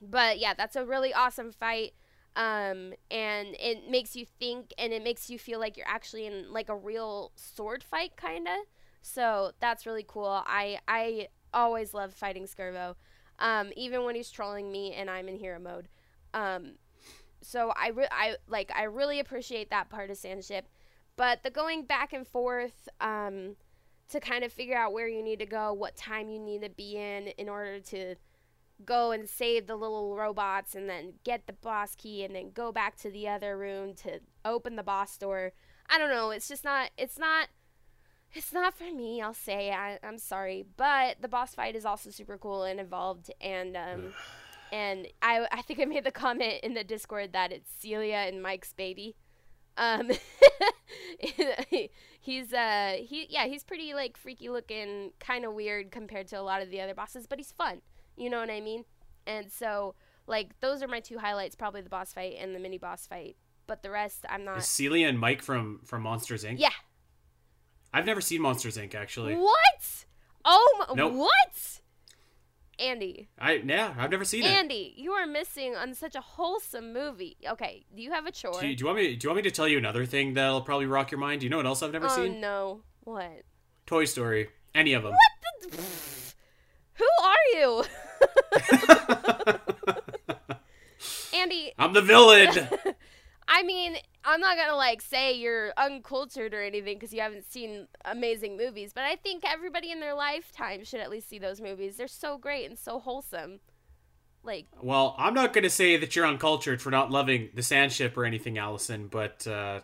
but yeah, that's a really awesome fight. Um and it makes you think and it makes you feel like you're actually in like a real sword fight kind of. So that's really cool. I I always love fighting Scervo. Um even when he's trolling me and I'm in hero mode. Um so I re- I like I really appreciate that part of Sandship, but the going back and forth um, to kind of figure out where you need to go, what time you need to be in in order to go and save the little robots and then get the boss key and then go back to the other room to open the boss door. I don't know, it's just not it's not it's not for me, I'll say. I, I'm sorry, but the boss fight is also super cool and involved and um and I I think I made the comment in the Discord that it's Celia and Mike's baby. Um, he's uh he yeah he's pretty like freaky looking, kind of weird compared to a lot of the other bosses, but he's fun. You know what I mean? And so like those are my two highlights, probably the boss fight and the mini boss fight. But the rest, I'm not. Is Celia and Mike from from Monsters Inc. Yeah. I've never seen Monsters Inc. Actually. What? Oh, my, nope. what? Andy. I yeah, I've never seen Andy, it. Andy, you are missing on such a wholesome movie. Okay, do you have a chore? Do you, do you, want me? Do you want me to tell you another thing that'll probably rock your mind? Do you know what else I've never oh, seen? no, what? Toy Story. Any of them. What the? Who are you? Andy. I'm the villain. I mean, I'm not gonna like say you're uncultured or anything because you haven't seen amazing movies, but I think everybody in their lifetime should at least see those movies. They're so great and so wholesome. Like, well, I'm not gonna say that you're uncultured for not loving the Sand Ship or anything, Alasyn, but uh,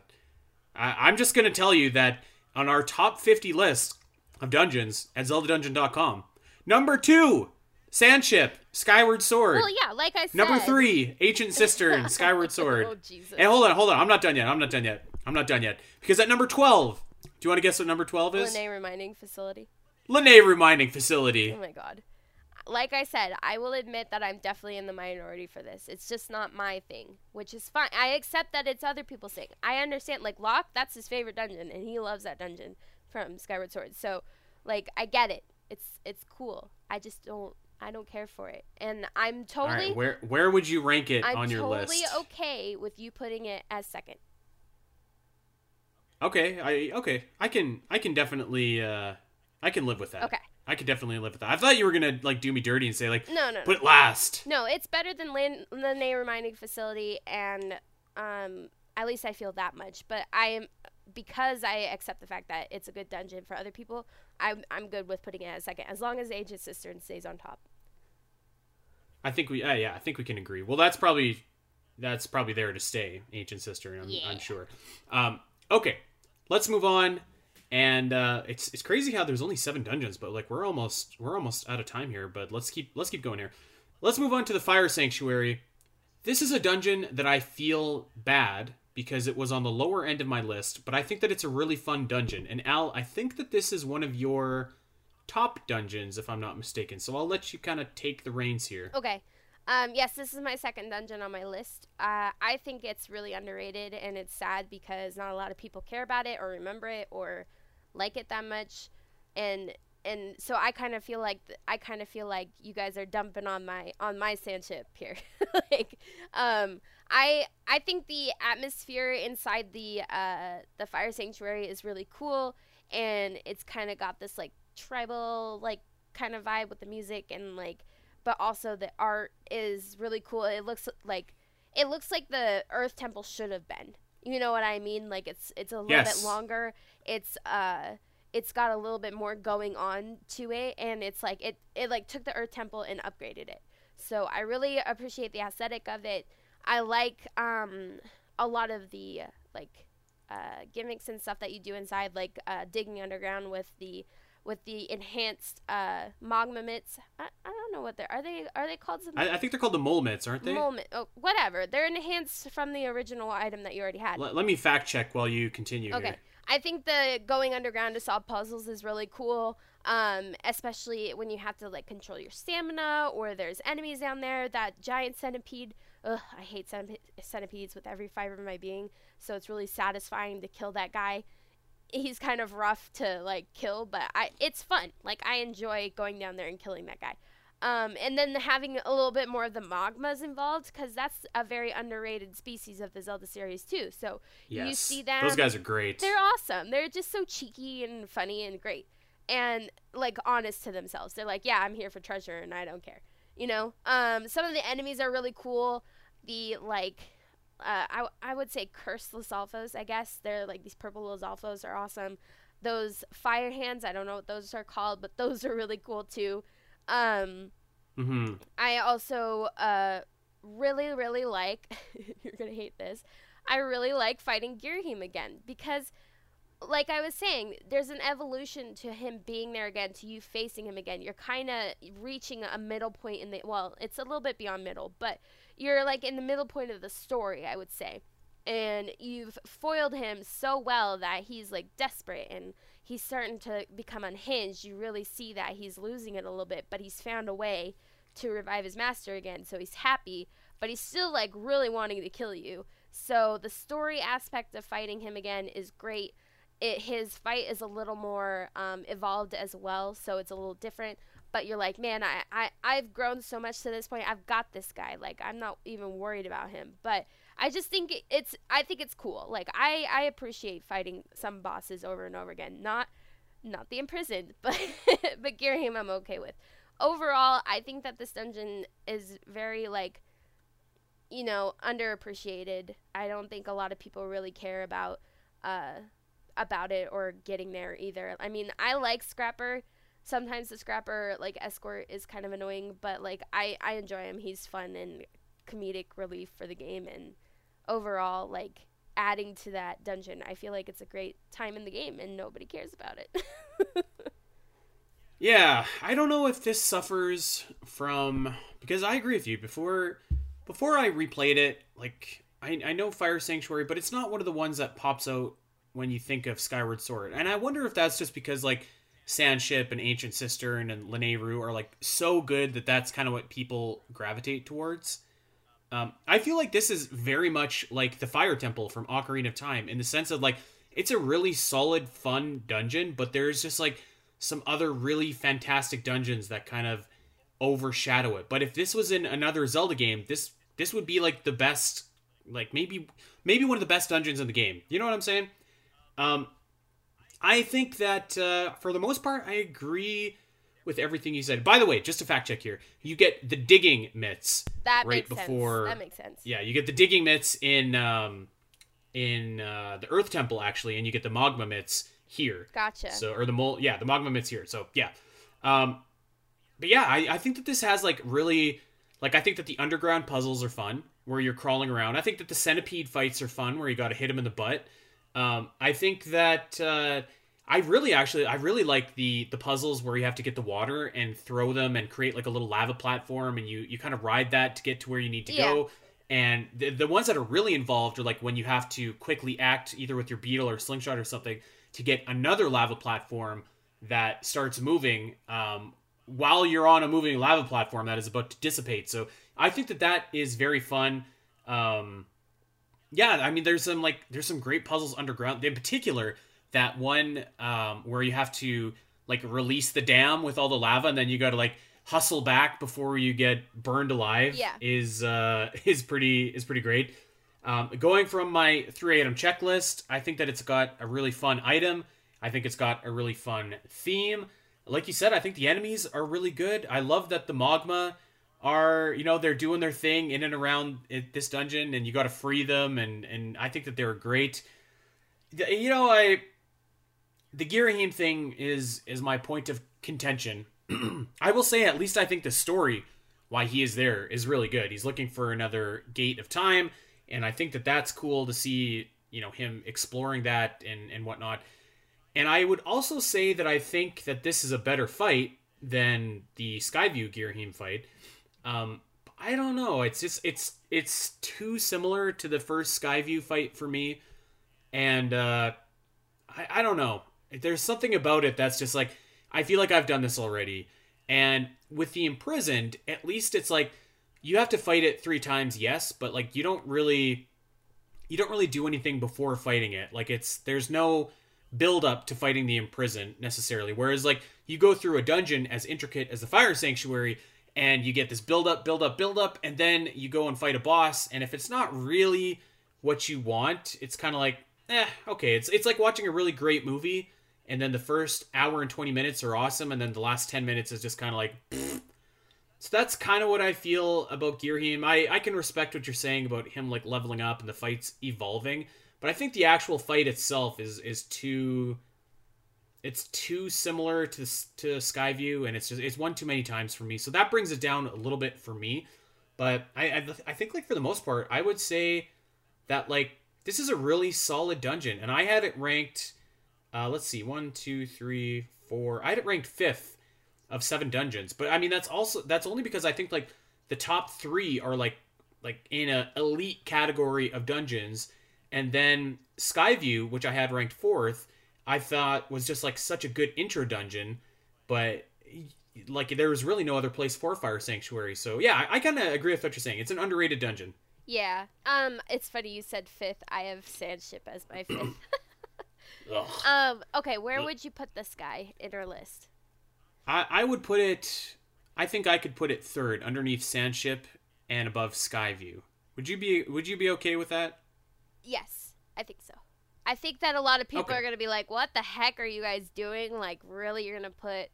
I- I'm just gonna tell you that on our top 50 list of dungeons at ZeldaDungeon.com, number two, Sandship, Skyward Sword. well, yeah, like I said. Number three, Ancient Cistern, Skyward Sword. oh Jesus. And hold on, hold on. I'm not done yet. I'm not done yet. I'm not done yet. Because at number 12, do you want to guess what number 12 is? Lanayru mining facility. Lanayru Mining Facility. Oh my god. Like I said, I will admit that I'm definitely in the minority for this. It's just not my thing, which is fine. I accept that it's other people's thing. I understand. Like Locke, that's his favorite dungeon, and he loves that dungeon from Skyward Sword. So, like, I get it. It's it's cool. I just don't. I don't care for it, and I'm totally. right, where where would you rank it I'm on your totally list? okay with you putting it as second. Okay, I okay. I can I can definitely uh I can live with that. Okay. I could definitely live with that. I thought you were gonna like do me dirty and say like No, no, no. put it last. No, it's better than Lin- Lanayru Mining Facility, and um, at least I feel that much. But I am because I accept the fact that it's a good dungeon for other people. I'm I'm good with putting it as second, as long as Ancient Cistern stays on top. I think we uh, yeah, I think we can agree. Well, that's probably that's probably there to stay, Ancient Sister. I'm, Yeah. I'm sure. Um, okay, let's move on. And uh, it's it's crazy how there's only seven dungeons, but like we're almost we're almost out of time here. But let's keep let's keep going here. Let's move on to the Fire Sanctuary. This is a dungeon that I feel bad because it was on the lower end of my list, but I think that it's a really fun dungeon. And Al, I think that this is one of your top dungeons, if I'm not mistaken. So I'll let you kind of take the reins here. Okay. Um, yes, this is my second dungeon on my list. Uh, I think it's really underrated, and it's sad because not a lot of people care about it or remember it or like it that much, and and so I kind of feel like th- I kind of feel like you guys are dumping on my on my sand ship here. like, um, I I think the atmosphere inside the uh, the fire sanctuary is really cool, and it's kind of got this like tribal like kind of vibe with the music and like but also the art is really cool. It looks like it looks like the Earth Temple should have been. You know what I mean? Like it's it's a little Yes. bit longer. It's uh it's got a little bit more going on to it and it's like it it like took the Earth Temple and upgraded it. So I really appreciate the aesthetic of it. I like um a lot of the like uh, gimmicks and stuff that you do inside, like uh, digging underground with the with the enhanced uh, Mogma mitts. I, I don't know what they're are they are they called something? I, I think they're called the mole mitts, aren't they? Moment, oh, whatever. They're enhanced from the original item that you already had. Let, let me fact check while you continue. Okay. here. I think the going underground to solve puzzles is really cool. Um, especially when you have to like control your stamina or there's enemies down there. That giant centipede. Ugh, I hate centip- centipedes with every fiber of my being. So it's really satisfying to kill that guy. He's kind of rough to like kill, but I it's fun. Like I enjoy going down there and killing that guy. Um, and then having a little bit more of the Mogmas involved because that's a very underrated species of the Zelda series too. So Yes. you see them. Those guys are great. They're awesome. They're just so cheeky and funny and great. And like honest to themselves. They're like, "Yeah, I'm here for treasure and I don't care." You know? Um some of the enemies are really cool. The like uh, I, I would say cursed Lizalfos, I guess. They're like these purple Lizalfos are awesome. Those fire hands, I don't know what those are called, but those are really cool too. Um hmm I also uh, really, really like. you're gonna hate this. I really like fighting Girahim again because, like I was saying, there's an evolution to him being there again, to you facing him again. You're kind of reaching a middle point in the. Well, it's a little bit beyond middle, but you're like in the middle point of the story, I would say. And you've foiled him so well that he's like desperate and he's starting to become unhinged. You really see that he's losing it a little bit, but he's found a way to revive his master again. So he's happy, but he's still like really wanting to kill you. So the story aspect of fighting him again is great. It, his fight is a little more um, evolved as well, so it's a little different. But you're like, man, I, I I've grown so much to this point. I've got this guy. Like I'm not even worried about him. But I just think it's I think it's cool. Like I I appreciate fighting some bosses over and over again. Not not the imprisoned, but but Girahim I'm okay with. Overall, I think that this dungeon is very like you know underappreciated. I don't think a lot of people really care about uh about it or getting there either. I mean, I like Scrapper. Sometimes the Scrapper like escort is kind of annoying, but like I I enjoy him. He's fun and comedic relief for the game and overall like adding to that dungeon. I feel like it's a great time in the game and nobody cares about it. Yeah, I don't know if this suffers from because I agree with you. Before before I replayed it, like I, I know Fire Sanctuary, but it's not one of the ones that pops out when you think of Skyward Sword. And I wonder if that's just because like Sandship and Ancient Cistern and Lanayru are like so good that that's kind of what people gravitate towards. Um, I feel like this is very much like the Fire Temple from Ocarina of Time in the sense of like it's a really solid, fun dungeon, but there's just like some other really fantastic dungeons that kind of overshadow it. But if this was in another Zelda game, this this would be like the best, like maybe maybe one of the best dungeons in the game. You know what I'm saying? Um, I think that uh, for the most part, I agree with everything you said. By the way, just a fact check here: you get the digging mitts that right before. sense. That makes sense. Yeah, you get the digging mitts in um, in uh, the Earth Temple actually, and you get the Mogma mitts here. Gotcha. So or the mole, yeah, the Mogma mitts here. So yeah, um, but yeah, I, I think that this has like really like I think that the underground puzzles are fun where you're crawling around. I think that the centipede fights are fun where you got to hit him in the butt. Um, I think that uh, I really actually I really like the the puzzles where you have to get the water and throw them and create like a little lava platform and you you kind of ride that to get to where you need to Yeah. go. And the, the ones that are really involved are like when you have to quickly act either with your beetle or slingshot or something to get another lava platform that starts moving um, while you're on a moving lava platform that is about to dissipate. So I think that that is very fun. Um, yeah, I mean, there's some like there's some great puzzles underground. In particular, that one um, where you have to like release the dam with all the lava, and then you got to like hustle back before you get burned alive. Yeah. is uh, is pretty is pretty great. Um, going from my three item checklist, I think that it's got a really fun item. I think it's got a really fun theme. Like you said, I think the enemies are really good. I love that the Mogma are, you know, they're doing their thing in and around this dungeon, and you got to free them, and and I think that they're great. You know, I the Girahim thing is is my point of contention. I will say, at least I think the story why he is there is really good. He's looking for another gate of time, and I think that that's cool to see. You know, him exploring that and and whatnot. And I would also say that I think that this is a better fight than the Skyview Girahim fight. Um, I don't know. It's just it's it's too similar to the first Skyview fight for me, and uh, I I don't know. There's something about it that's just like I feel like I've done this already. And with the imprisoned, at least it's like you have to fight it three times, yes, but like you don't really you don't really do anything before fighting it. Like it's there's no build up to fighting the imprisoned necessarily. Whereas like you go through a dungeon as intricate as the fire sanctuary and you get this build up, build up, build up, and then you go and fight a boss, and if it's not really what you want, it's kind of like, eh, okay. It's it's like watching a really great movie, and then the first hour and twenty minutes are awesome, and then the last ten minutes is just kind of like. Pfft. So that's kind of what I feel about Girahim. I I can respect what you're saying about him like leveling up and the fights evolving, but I think the actual fight itself is is too it's too similar to to Skyview, and it's just it's one too many times for me. So that brings it down a little bit for me. But I I, I think like for the most part, I would say that like this is a really solid dungeon, and I had it ranked. Uh, let's see, one, two, three, four. I had it ranked fifth of seven dungeons, but I mean that's also that's only because I think like the top three are like like in a elite category of dungeons, and then Skyview, which I had ranked fourth, I thought was just like such a good intro dungeon, but like there was really no other place for Fire Sanctuary. So yeah, I, I kind of agree with what you're saying. It's an underrated dungeon. Yeah. Um. It's funny you said fifth. I have Sandship as my fifth. um. Okay. Where would you put this guy in our list? I I would put it. I think I could put it third, underneath Sandship and above Skyview. Would you be Would you be okay with that? Yes, I think so. I think that a lot of people Okay. are going to be like, "What the heck are you guys doing? Like, really, you're going to put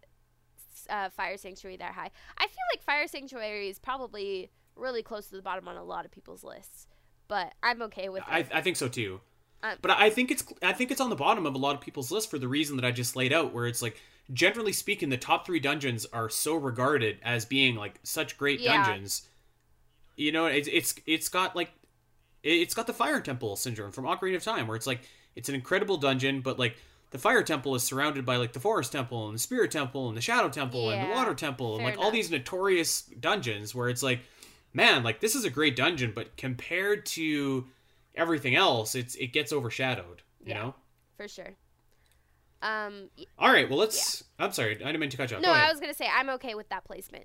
uh, Fire Sanctuary that high?" I feel like Fire Sanctuary is probably really close to the bottom on a lot of people's lists, but I'm okay with I it. I think so too. Um, but I think it's I think it's on the bottom of a lot of people's list for the reason that I just laid out, where it's like generally speaking, the top three dungeons are so regarded as being like such great Yeah. dungeons. You know, it's it's it's got like it's got the Fire Temple syndrome from Ocarina of Time, where it's like it's an incredible dungeon, but like the Fire Temple is surrounded by like the Forest Temple and the Spirit Temple and the Shadow Temple and the Water Temple and like all these notorious dungeons where it's like, man, like this is a great dungeon, but compared to everything else, it's it gets overshadowed. You Yeah. know. for sure. Um, All right, well let's. I'm sorry, I didn't mean to cut you off. no, I was gonna say I'm okay with that placement.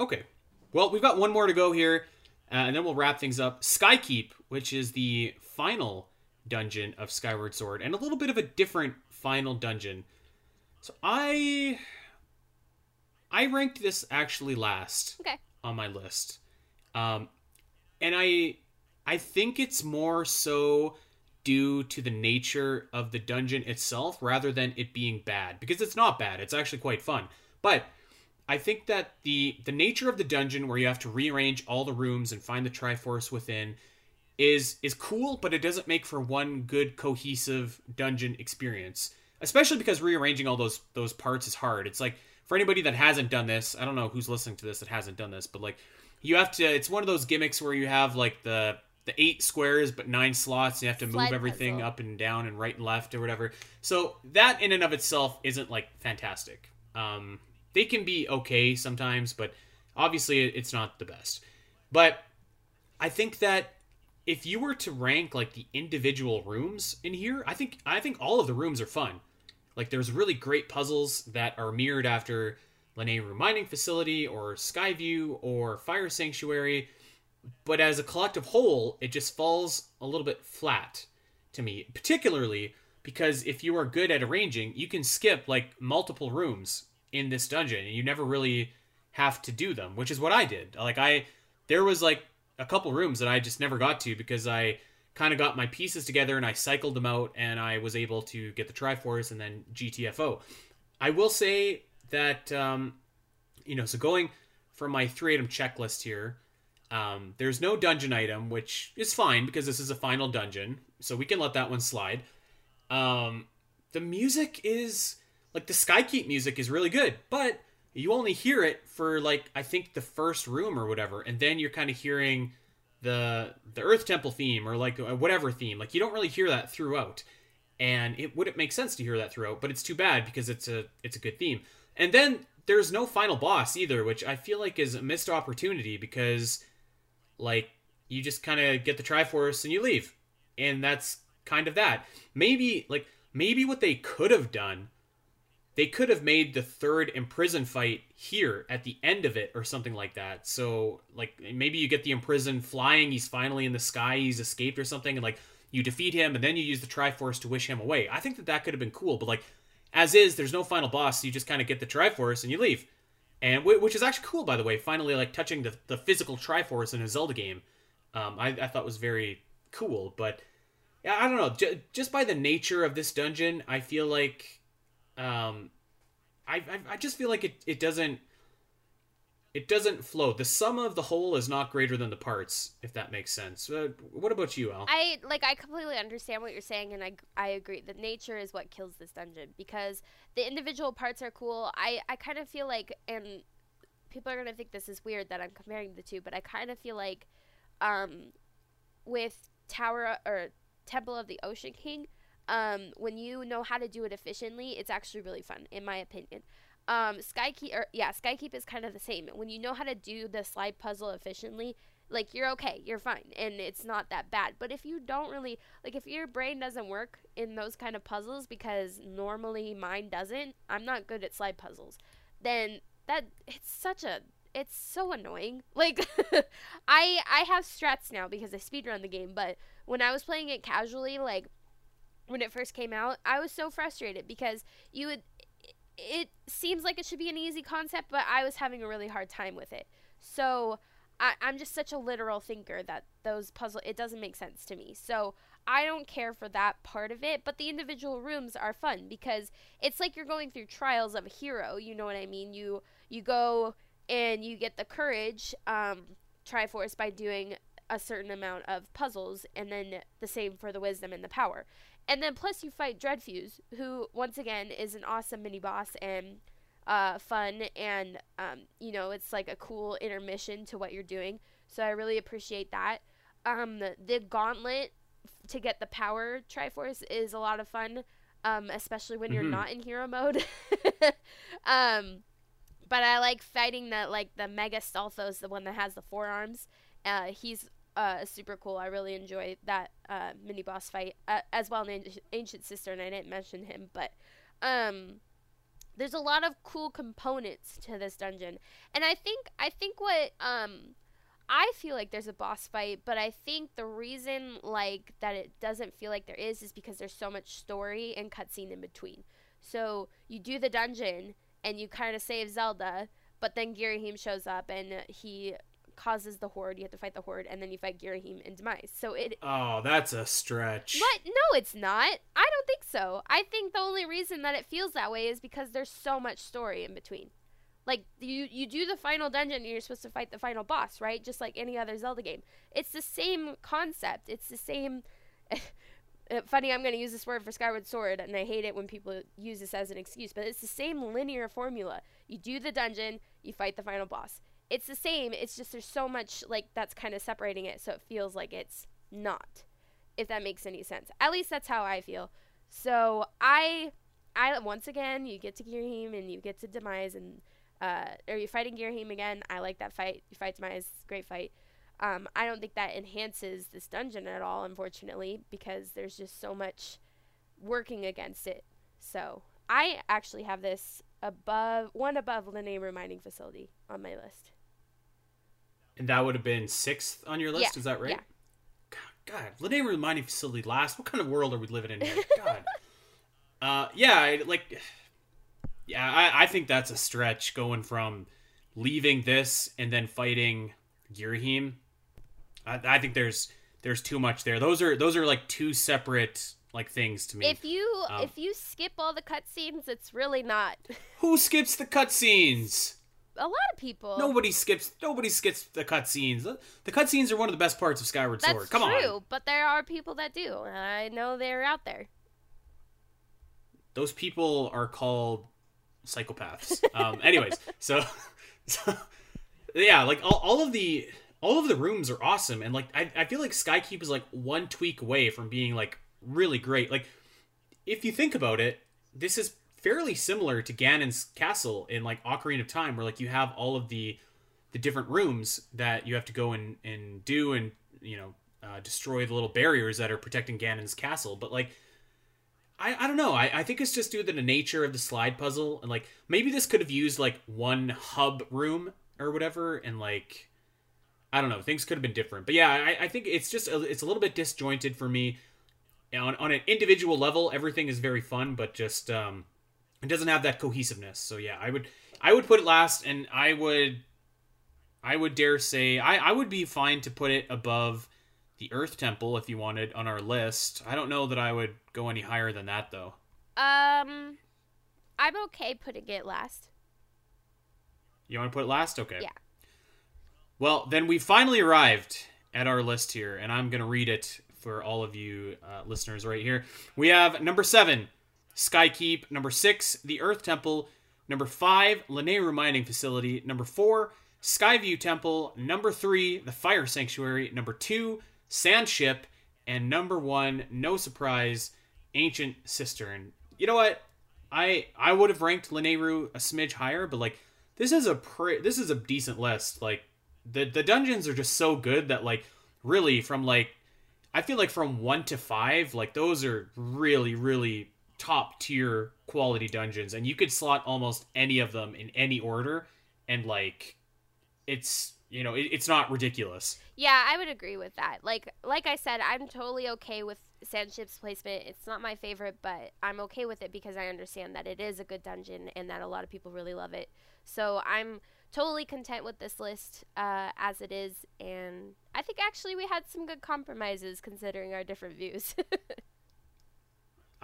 Okay. Well, we've got one more to go here, uh, and then we'll wrap things up. Skykeep, which is the final dungeon of Skyward Sword, and a little bit of a different final dungeon. So I, I ranked this actually last Okay. on my list, um, and I, I think it's more so due to the nature of the dungeon itself rather than it being bad because it's not bad. It's actually quite fun, but I think that the the nature of the dungeon where you have to rearrange all the rooms and find the Triforce within is is cool, but it doesn't make for one good cohesive dungeon experience. Especially because rearranging all those those parts is hard. It's like for anybody that hasn't done this, I don't know who's listening to this that hasn't done this, but like you have to it's one of those gimmicks where you have like the the eight squares but nine slots, you have to move everything puzzle. up and down and right and left or whatever. So that in and of itself isn't like fantastic. Um they can be okay sometimes, but obviously it's not the best. But I think that if you were to rank like the individual rooms in here, I think I think all of the rooms are fun. Like there's really great puzzles that are mirrored after Lanayru Mining Facility or Skyview or Fire Sanctuary, but as a collective whole, it just falls a little bit flat to me, particularly because if you are good at arranging, you can skip like multiple rooms in this dungeon and you never really have to do them, which is what I did. Like I there was like a couple rooms that I just never got to because I kind of got my pieces together and I cycled them out and I was able to get the Triforce and then GTFO. I will say that um, you know, so going from my three item checklist here, um, there's no dungeon item, which is fine because this is a final dungeon, so we can let that one slide. Um, the music is like the Skykeep music is really good, but you only hear it for like I think the first room or whatever, and then you're kind of hearing the the Earth Temple theme or like uh, whatever theme. Like you don't really hear that throughout, and it wouldn't make sense to hear that throughout. But it's too bad because it's a it's a good theme. And then there's no final boss either, which I feel like is a missed opportunity because like you just kind of get the Triforce and you leave, and that's kind of that. Maybe like maybe what they could have done they could have made the third Imprisoned fight here at the end of it or something like that. So like maybe you get the Imprisoned flying, he's finally in the sky, he's escaped or something, and like you defeat him, and then you use the Triforce to wish him away. I think that that could have been cool, but like as is, there's no final boss. So you just kind of get the Triforce and you leave, and which is actually cool by the way. Finally, like touching the the physical Triforce in a Zelda game, um, I, I thought was very cool. But I don't know. Just by the nature of this dungeon, I feel like um, I, I, I just feel like it, it doesn't it doesn't flow. The sum of the whole is not greater than the parts, if that makes sense. Uh, what about you, Al? I like I completely understand what you're saying, and I I agree. that nature is what kills this dungeon because the individual parts are cool. I I kind of feel like, and people are gonna think this is weird that I'm comparing the two, but I kind of feel like, um, with Tower or Temple of the Ocean King, um, when you know how to do it efficiently, it's actually really fun, in my opinion. Um, Skykeep, or yeah, Skykeep is kind of the same. When you know how to do the slide puzzle efficiently, like you're okay, you're fine, and it's not that bad. But if you don't really, like, if your brain doesn't work in those kind of puzzles, because normally mine doesn't, I'm not good at slide puzzles, then that it's such a it's so annoying. Like I I have strats now because I speedrun the game, but when I was playing it casually, like when it first came out, I was so frustrated because you would it seems like it should be an easy concept, but I was having a really hard time with it. So I, am just such a literal thinker that those puzzle it doesn't make sense to me. So I don't care for that part of it, but the individual rooms are fun because it's like you're going through trials of a hero. You know what I mean? You you go and you get the courage um, Triforce by doing a certain amount of puzzles, and then the same for the wisdom and the power. And then plus you fight Dreadfuse, who once again is an awesome mini boss and uh, fun, and um, you know it's like a cool intermission to what you're doing. So I really appreciate that. Um, the gauntlet to get the power Triforce is a lot of fun, um, especially when mm-hmm. you're not in hero mode. um, but I like fighting the like the Mega Stalfos, the one that has the forearms. Uh, he's uh, super cool. I really enjoy that uh, mini boss fight uh, as well in Ancient Cistern, and I didn't mention him, but um, there's a lot of cool components to this dungeon, and I think I think what um, I feel like there's a boss fight, but I think the reason like that it doesn't feel like there is is because there's so much story and cutscene in between. So you do the dungeon and you kind of save Zelda, but then Ghirahim shows up and he causes the horde. You have to fight the horde, and then you fight Ghirahim and Demise. So it. Oh, that's a stretch. What? No, it's not. I don't think so. I think the only reason that it feels that way is because there's so much story in between. Like you, you do the final dungeon, and you're supposed to fight the final boss, right? Just like any other Zelda game. It's the same concept. It's the same. Uh, funny i'm going to use this word for skyward sword and i hate it when people use this as an excuse but it's the same linear formula you do the dungeon you fight the final boss it's the same. It's just there's so much like that's kind of separating it, so it feels like it's not. If that makes any sense. At least that's how I feel. So I, I once again, you get to Ghirahim and you get to Demise and uh, are you fighting Ghirahim again? I like that fight. You fight Demise, great fight. Um, I don't think that enhances this dungeon at all, unfortunately, because there's just so much working against it. So I actually have this above one above Lanayru Mining Facility on my list. And that would have been sixth on your list, Yeah, is that right? yeah. God, God Lanayru mining facility last. What kind of world are we living in here? God. uh, yeah, I, like, yeah, I, I think that's a stretch going from leaving this and then fighting Ghirahim. I, I think there's there's too much there. Those are those are like two separate like things to me. If you Um, if you skip all the cutscenes, it's really not. Who skips the cutscenes? A lot of people. Nobody skips. Nobody skips the cutscenes. The, cutscenes are one of the best parts of Skyward That's Sword. Come true, on, but there are people that do. I know they're out there. those people are called psychopaths. um, anyways, so, so yeah, like all, all of the all of the rooms are awesome, and like I, I feel like Skykeep is like one tweak away from being like really great. Like if you think about it, this is fairly similar to Ganon's castle in like Ocarina of Time, where like you have all of the the different rooms that you have to go and and do and you know uh, destroy the little barriers that are protecting Ganon's castle. But like I, I don't know. I, I think it's just due to the nature of the slide puzzle and like maybe this could have used like one hub room or whatever and like I don't know things could have been different. But yeah, I, I think it's just a, it's a little bit disjointed for me. On on an individual level, everything is very fun, but just um, it doesn't have that cohesiveness. So yeah, I would I would put it last, and I would I would dare say I I would be fine to put it above the Earth Temple if you wanted on our list. I don't know that I would go any higher than that though. Um, I'm okay putting it last. You want to put it last? Okay. Yeah. Well, then we finally arrived at our list here, and I'm going to read it for all of you uh, listeners right here. We have number seven, Skykeep. Number six, the Earth Temple. Number five, Lanayru Mining Facility. Number four, Skyview Temple. Number three, the Fire Sanctuary. Number two, Sand Ship. And number one, no surprise, Ancient Cistern. You know what? I I would have ranked Lanayru a smidge higher, but like this is a pre- this is a decent list. Like the the dungeons are just so good that like really from like I feel like from one to five, like those are really really top tier quality dungeons, and you could slot almost any of them in any order, and like it's you know it, it's not ridiculous. Yeah, I would agree with that. Like like I said, I'm totally okay with Sandship's placement. It's not my favorite, but I'm okay with it because I understand that it is a good dungeon and that a lot of people really love it. So I'm totally content with this list uh, as it is, and I think actually we had some good compromises considering our different views.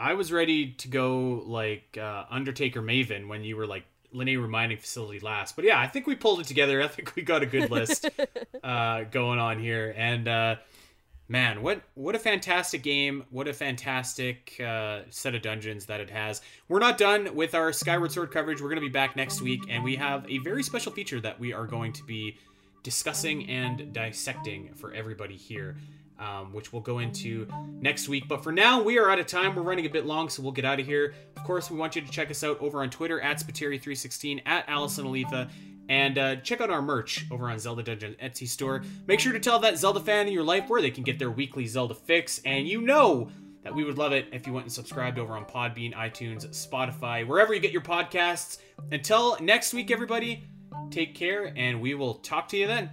I was ready to go like uh, Undertaker Maven when you were like Lanayru Mining Facility last. But yeah, I think we pulled it together. I think we got a good list uh, going on here. And uh, man, what what a fantastic game! What a fantastic uh, set of dungeons that it has. We're not done with our Skyward Sword coverage. We're going to be back next week, and we have a very special feature that we are going to be discussing and dissecting for everybody here. Um, which we'll go into next week. But for now, we are out of time. We're running a bit long, so we'll get out of here. Of course, we want you to check us out over on Twitter at Spiteri316, at Alasyn Eletha, and uh, check out our merch over on Zelda Dungeon Etsy store. Make sure to tell that Zelda fan in your life where they can get their weekly Zelda fix, and you know that we would love it if you went and subscribed over on Podbean, iTunes, Spotify, wherever you get your podcasts. Until next week, everybody, take care, and we will talk to you then.